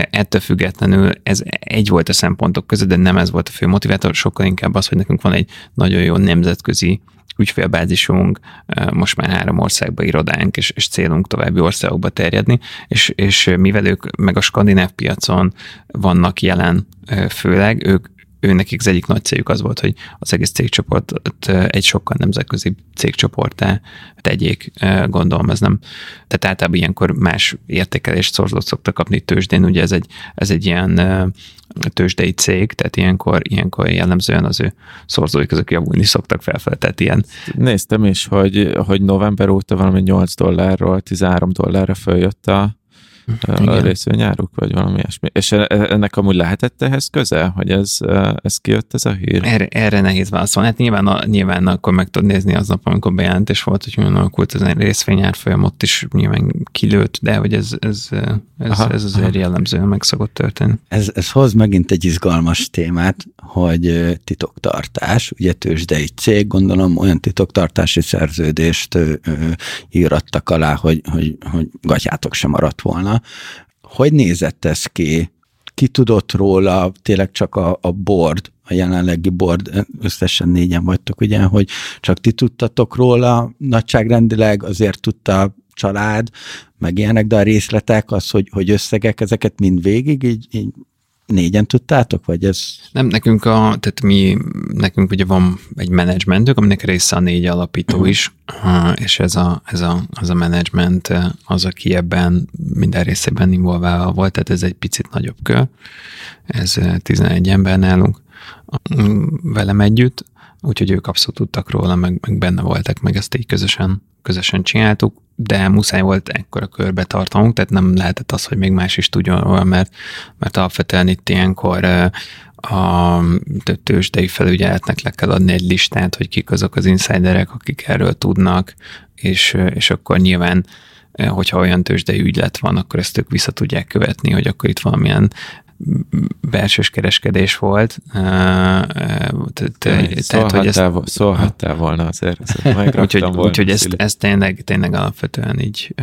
Speaker 1: ettől függetlenül ez egy volt a szempontok között, de nem ez volt a fő motivátor, sokkal inkább az, hogy nekünk van egy nagyon jó nemzetközi ügyfélbázisunk, most már három országba irodánk, és, és célunk további országokba terjedni, és, és mivel ők meg a skandináv piacon vannak jelen főleg, ők ő nekik az egyik nagy céljuk az volt, hogy az egész cégcsoportot egy sokkal nemzetközi cégcsoportá tegyék, gondolom ez nem. Tehát általában ilyenkor más értékelést szorzót szoktak kapni tőzsdén, ugye ez egy, ez egy ilyen tőzsdei cég, tehát ilyenkor, ilyenkor jellemzően az ő szorzóik azok javulni szoktak felfelé, tehát ilyen.
Speaker 3: Néztem is, hogy, hogy november óta valami 8 dollárról 13 dollárra följött a, a részvényáruk, vagy valami ilyesmi. És e, e, ennek amúgy lehetett ehhez köze, hogy ez, e, ez kijött ez a hír?
Speaker 1: Erre, erre nehéz válaszolni. Hát nyilván, a, nyilván akkor meg tudod nézni aznap, amikor bejelentés volt, hogy olyan alakult ez a részvényár folyam, ott is nyilván kilőtt, de hogy ez, ez, ez, aha, ez azért aha. jellemzően meg szokott történni.
Speaker 4: Ez, ez hoz megint egy izgalmas témát, hogy titoktartás, ugye tőzsdei cég, gondolom olyan titoktartási szerződést írattak alá, hogy, hogy, hogy gatyátok sem maradt volna. Hogy nézett ez ki? Ki tudott róla, tényleg csak a, a board, a jelenlegi board, összesen négyen vagytok, ugye, hogy csak ti tudtatok róla, nagyságrendileg azért tudta család, meg ilyenek, de a részletek, az, hogy, hogy összegek, ezeket mind végig így, így négyen tudtátok, vagy ez?
Speaker 1: Nem, nekünk a, tehát mi, nekünk ugye van egy menedzsmentünk, aminek része a négy alapító uh-huh. is, és ez a, ez a, az a menedzsment az, aki ebben minden részében involválva volt, tehát ez egy picit nagyobb kör, ez 11 ember nálunk velem együtt, úgyhogy ők abszolút tudtak róla, meg, meg benne voltak, meg ezt így közösen, közösen csináltuk, de muszáj volt ekkora körbe tartanunk, tehát nem lehetett az, hogy még más is tudjon róla, mert, mert alapvetően itt ilyenkor a tőzsdei felügyeletnek le kell adni egy listát, hogy kik azok az insiderek, akik erről tudnak, és, és akkor nyilván hogyha olyan tőzsdei ügylet van, akkor ezt ők vissza tudják követni, hogy akkor itt valamilyen belsős kereskedés volt.
Speaker 3: Tehát, hogy ezt, szólhattál volna azért. *laughs*
Speaker 1: Úgyhogy úgy, ezt, ezt tényleg, tényleg alapvetően így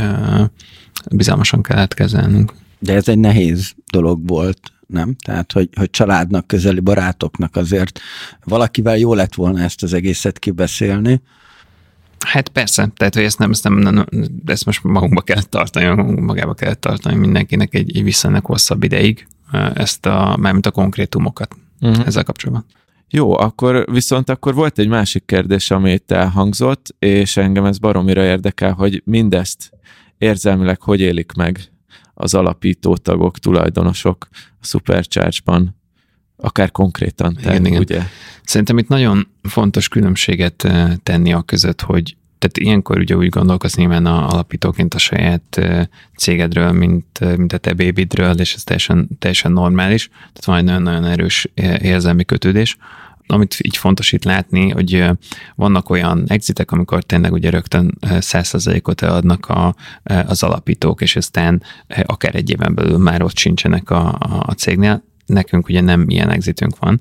Speaker 1: bizalmasan kellett kezelnünk.
Speaker 4: De ez egy nehéz dolog volt, nem? Tehát, hogy, hogy családnak, közeli barátoknak azért valakivel jó lett volna ezt az egészet kibeszélni,
Speaker 1: Hát persze, tehát hogy ezt nem, ezt, nem, nem, ezt most magunkba kell tartani, magába kell tartani mindenkinek egy, egy viszonylag hosszabb ideig, ezt a, mármint a konkrétumokat uh-huh. ezzel kapcsolatban.
Speaker 3: Jó, akkor viszont akkor volt egy másik kérdés, ami itt elhangzott, és engem ez baromira érdekel, hogy mindezt érzelmileg hogy élik meg az alapító tagok, tulajdonosok a Supercharge-ban, akár konkrétan.
Speaker 1: Igen, igen. Ugye? Szerintem itt nagyon fontos különbséget tenni a között, hogy tehát ilyenkor ugye úgy gondolkozni nyilván a alapítóként a saját cégedről, mint, mint a te bébidről, és ez teljesen, teljesen normális. Tehát van egy nagyon-nagyon erős érzelmi kötődés. Amit így fontos itt látni, hogy vannak olyan exitek, amikor tényleg ugye rögtön 100%-ot eladnak a, az alapítók, és aztán akár egy éven belül már ott sincsenek a, a cégnél nekünk ugye nem ilyen exitünk van,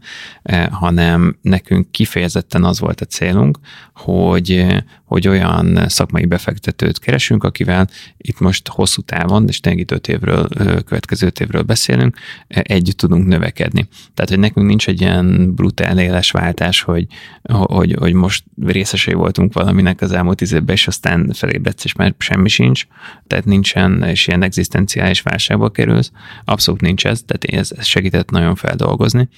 Speaker 1: hanem nekünk kifejezetten az volt a célunk, hogy, hogy olyan szakmai befektetőt keresünk, akivel itt most hosszú távon, és tényleg itt öt évről, következő öt évről beszélünk, eh, együtt tudunk növekedni. Tehát, hogy nekünk nincs egy ilyen brutál éles váltás, hogy, hogy, hogy most részesei voltunk valaminek az elmúlt tíz évben, és aztán felébredsz, és már semmi sincs, tehát nincsen, és ilyen egzisztenciális válságba kerülsz. Abszolút nincs ez, tehát ez, ez segít segített nagyon feldolgozni.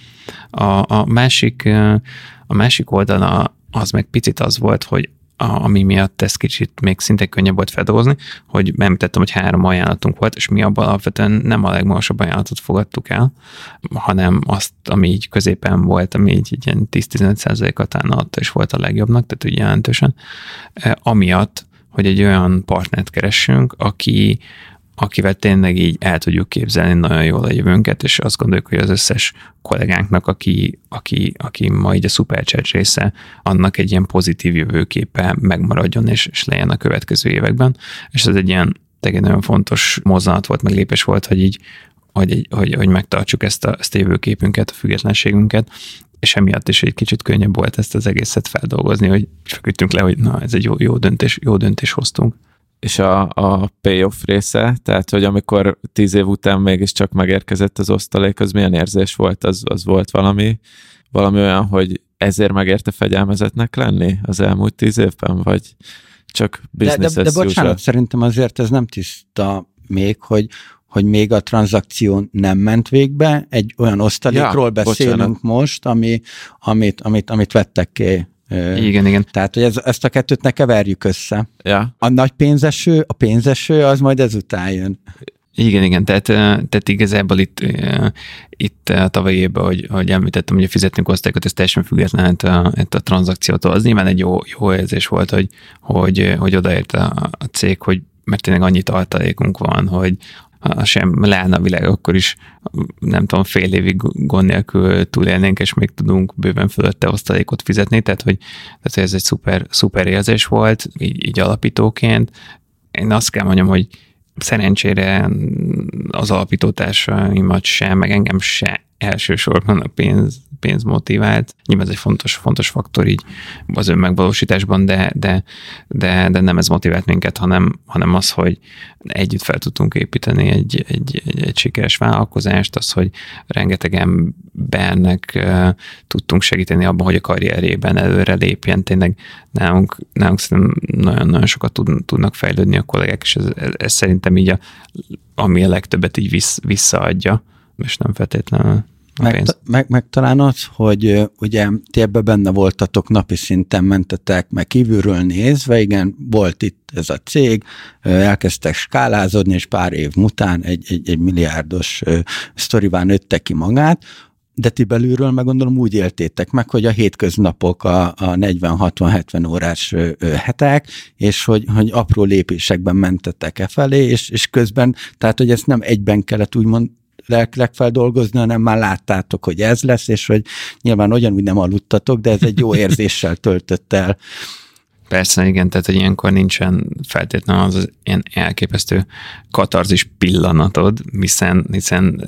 Speaker 1: A, a, másik, a másik oldala az meg picit az volt, hogy ami miatt ez kicsit még szinte könnyebb volt feldolgozni, hogy említettem, hogy három ajánlatunk volt, és mi abban alapvetően nem a legmagasabb ajánlatot fogadtuk el, hanem azt, ami így középen volt, ami így, így ilyen 10-15 talán adta, és volt a legjobbnak, tehát úgy jelentősen. Amiatt, hogy egy olyan partnert keressünk, aki, akivel tényleg így el tudjuk képzelni nagyon jól a jövőnket, és azt gondoljuk, hogy az összes kollégánknak, aki, aki, aki ma így a Superchat része, annak egy ilyen pozitív jövőképe megmaradjon, és, és legyen a következő években. És ez egy ilyen egy nagyon fontos mozzanat volt, meg lépés volt, hogy így hogy, hogy, hogy megtartsuk ezt a, ezt a jövőképünket, a függetlenségünket, és emiatt is egy kicsit könnyebb volt ezt az egészet feldolgozni, hogy feküdtünk le, hogy na, ez egy jó, jó döntés, jó döntés hoztunk
Speaker 3: és a, a payoff része, tehát hogy amikor tíz év után mégiscsak megérkezett az osztalék, az milyen érzés volt? Az, az volt valami, valami olyan, hogy ezért megérte fegyelmezetnek lenni az elmúlt tíz évben, vagy csak business
Speaker 4: de, de, de bocsánat, szerintem azért ez nem tiszta még, hogy, hogy még a tranzakció nem ment végbe, egy olyan osztalékról ja, beszélünk bocsánat. most, ami, amit, amit, amit vettek ki
Speaker 1: igen, igen.
Speaker 4: Tehát, hogy ez, ezt a kettőt ne keverjük össze.
Speaker 3: Ja.
Speaker 4: A nagy pénzeső, a pénzeső, az majd ezután jön.
Speaker 1: Igen, igen, tehát, tehát igazából itt, itt a tavalyi évben, hogy, hogy említettem, hogy a fizetünk osztályokat, ez teljesen független a, a tranzakciótól. Az nyilván egy jó, jó érzés volt, hogy, hogy, hogy odaért a, a cég, hogy mert tényleg annyi tartalékunk van, hogy, sem leállna a világ, akkor is nem tudom, fél évig gond nélkül túlélnénk, és még tudunk bőven fölötte osztalékot fizetni, tehát hogy, tehát ez egy szuper, szuper érzés volt, így, így alapítóként. Én azt kell mondjam, hogy szerencsére az alapítótársaimat sem, meg engem se elsősorban a pénz, pénz motivált. Nyilván ez egy fontos, fontos faktor így az önmegvalósításban, de, de, de, de nem ez motivált minket, hanem, hanem az, hogy együtt fel tudtunk építeni egy, egy, egy, egy sikeres vállalkozást, az, hogy rengeteg embernek uh, tudtunk segíteni abban, hogy a karrierében előre lépjen. Tényleg nálunk, nálunk szerintem nagyon-nagyon sokat tud, tudnak fejlődni a kollégák, és ez, ez, szerintem így a, ami a legtöbbet így vissz, visszaadja és nem feltétlenül
Speaker 4: meg, meg, meg talán az, hogy ugye ti ebbe benne voltatok, napi szinten mentetek, meg kívülről nézve, igen, volt itt ez a cég, elkezdtek skálázodni, és pár év után egy, egy, egy milliárdos sztoriván nőtte ki magát, de ti belülről meg gondolom úgy éltétek meg, hogy a hétköznapok a, a 40-60-70 órás hetek, és hogy, hogy apró lépésekben mentetek e felé, és, és közben, tehát hogy ezt nem egyben kellett úgymond lelkileg feldolgozni, hanem már láttátok, hogy ez lesz, és hogy nyilván ugyanúgy nem aludtatok, de ez egy jó érzéssel töltött el
Speaker 1: Persze, igen, tehát hogy ilyenkor nincsen feltétlenül az, az ilyen elképesztő katarzis pillanatod, hiszen, hiszen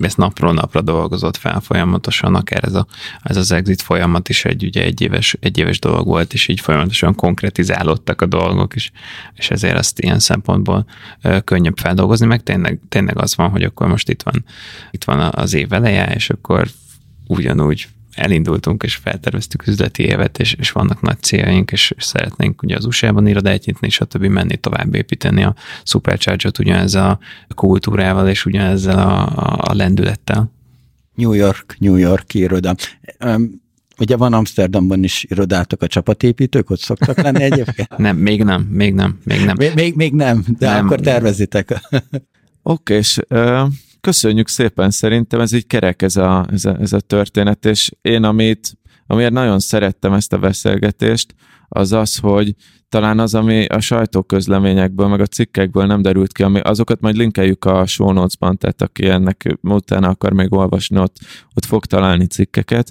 Speaker 1: ezt napról napra dolgozott fel folyamatosan, akár ez, a, ez az exit folyamat is egy, ugye egy éves, egy éves dolog volt, és így folyamatosan konkretizálódtak a dolgok, és, és ezért azt ilyen szempontból ö, könnyebb feldolgozni, meg tényleg, tényleg az van, hogy akkor most itt van, itt van az év eleje, és akkor ugyanúgy elindultunk, és felterveztük üzleti évet, és, és vannak nagy céljaink, és, és szeretnénk ugye az USA-ban irodát nyitni, és a többi menni tovább építeni a Supercharge-ot ugyanezzel a kultúrával, és ugyanezzel a, a lendülettel.
Speaker 4: New York, New York iroda. Um, Ugye van Amsterdamban is irodátok a csapatépítők, ott szoktak lenni egyébként? *laughs*
Speaker 1: nem, még nem, még nem, még nem.
Speaker 4: Még, még, még nem, de nem. akkor tervezitek. *laughs*
Speaker 3: Oké, okay, és uh, köszönjük szépen, szerintem ez így kerek ez a, ez a, ez a történet, és én amit, amiért nagyon szerettem ezt a beszélgetést, az az, hogy talán az, ami a sajtóközleményekből, meg a cikkekből nem derült ki, ami, azokat majd linkeljük a show notes-ban, tehát aki ennek utána akar még olvasni, ott, ott fog találni cikkeket,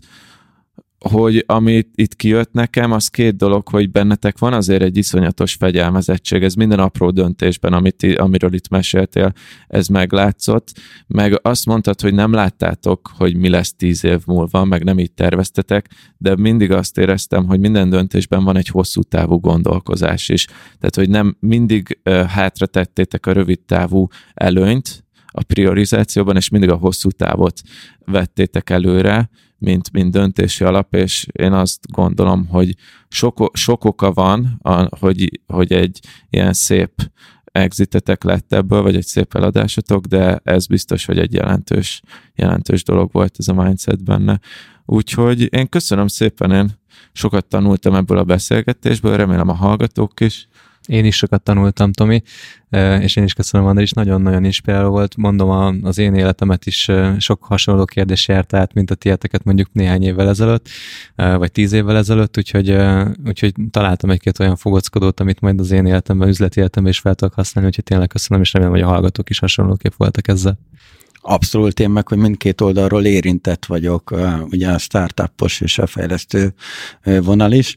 Speaker 3: hogy amit itt kijött nekem, az két dolog, hogy bennetek van azért egy iszonyatos fegyelmezettség, ez minden apró döntésben, amit, amiről itt meséltél, ez meglátszott, meg azt mondtad, hogy nem láttátok, hogy mi lesz tíz év múlva, meg nem így terveztetek, de mindig azt éreztem, hogy minden döntésben van egy hosszú távú gondolkozás is. Tehát, hogy nem mindig uh, hátra tettétek a rövid távú előnyt, a priorizációban, és mindig a hosszú távot vettétek előre, mint, mint döntési alap, és én azt gondolom, hogy sok, sok oka van, a, hogy, hogy egy ilyen szép exitetek lett ebből, vagy egy szép eladásotok, de ez biztos, hogy egy jelentős, jelentős dolog volt ez a mindset benne. Úgyhogy én köszönöm szépen, én sokat tanultam ebből a beszélgetésből, remélem a hallgatók is.
Speaker 2: Én is sokat tanultam, Tomi, és én is köszönöm, Andris, nagyon-nagyon inspiráló volt. Mondom, az én életemet is sok hasonló kérdés járt át, mint a tieteket mondjuk néhány évvel ezelőtt, vagy tíz évvel ezelőtt, úgyhogy, úgyhogy találtam egy-két olyan fogockodót, amit majd az én életemben, üzleti életemben is fel tudok használni, úgyhogy tényleg köszönöm, és remélem, hogy a hallgatók is hasonlóképp voltak ezzel.
Speaker 4: Abszolút én meg, hogy mindkét oldalról érintett vagyok, ugye a startupos és a fejlesztő vonal is.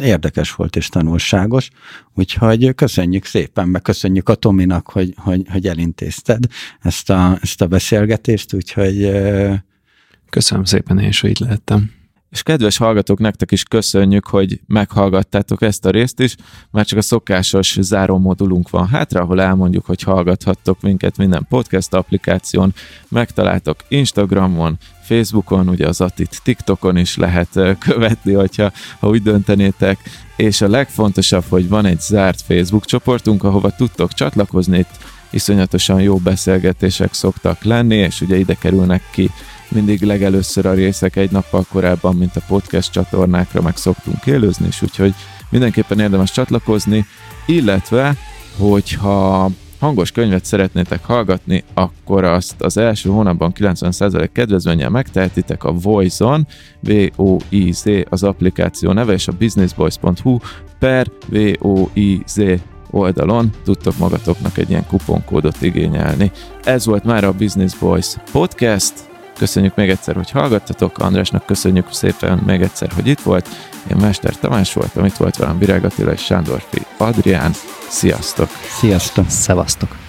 Speaker 4: Érdekes volt és tanulságos, úgyhogy köszönjük szépen, meg köszönjük a Tominak, hogy, hogy, hogy elintézted ezt a, ezt a beszélgetést, úgyhogy...
Speaker 1: Köszönöm szépen, én is, hogy itt lehettem.
Speaker 3: És kedves hallgatók, nektek is köszönjük, hogy meghallgattátok ezt a részt is. Már csak a szokásos záró modulunk van hátra, ahol elmondjuk, hogy hallgathattok minket minden podcast applikáción, megtaláltok Instagramon, Facebookon, ugye az Atit TikTokon is lehet követni, hogyha ha úgy döntenétek, és a legfontosabb, hogy van egy zárt Facebook csoportunk, ahova tudtok csatlakozni, itt iszonyatosan jó beszélgetések szoktak lenni, és ugye ide kerülnek ki mindig legelőször a részek egy nappal korábban, mint a podcast csatornákra meg szoktunk élőzni, és úgyhogy mindenképpen érdemes csatlakozni, illetve, hogyha hangos könyvet szeretnétek hallgatni, akkor azt az első hónapban 90% kedvezménnyel megtehetitek a Voice-on, V-O-I-Z az applikáció neve, és a businessboys.hu per V-O-I-Z oldalon tudtok magatoknak egy ilyen kuponkódot igényelni. Ez volt már a Business Boys podcast, Köszönjük még egyszer, hogy hallgattatok. Andrásnak köszönjük szépen még egyszer, hogy itt volt. Én Mester Tamás voltam, itt volt velem Virág Attila és Sándorfi Adrián. Sziasztok!
Speaker 4: Sziasztok!
Speaker 2: Szevasztok!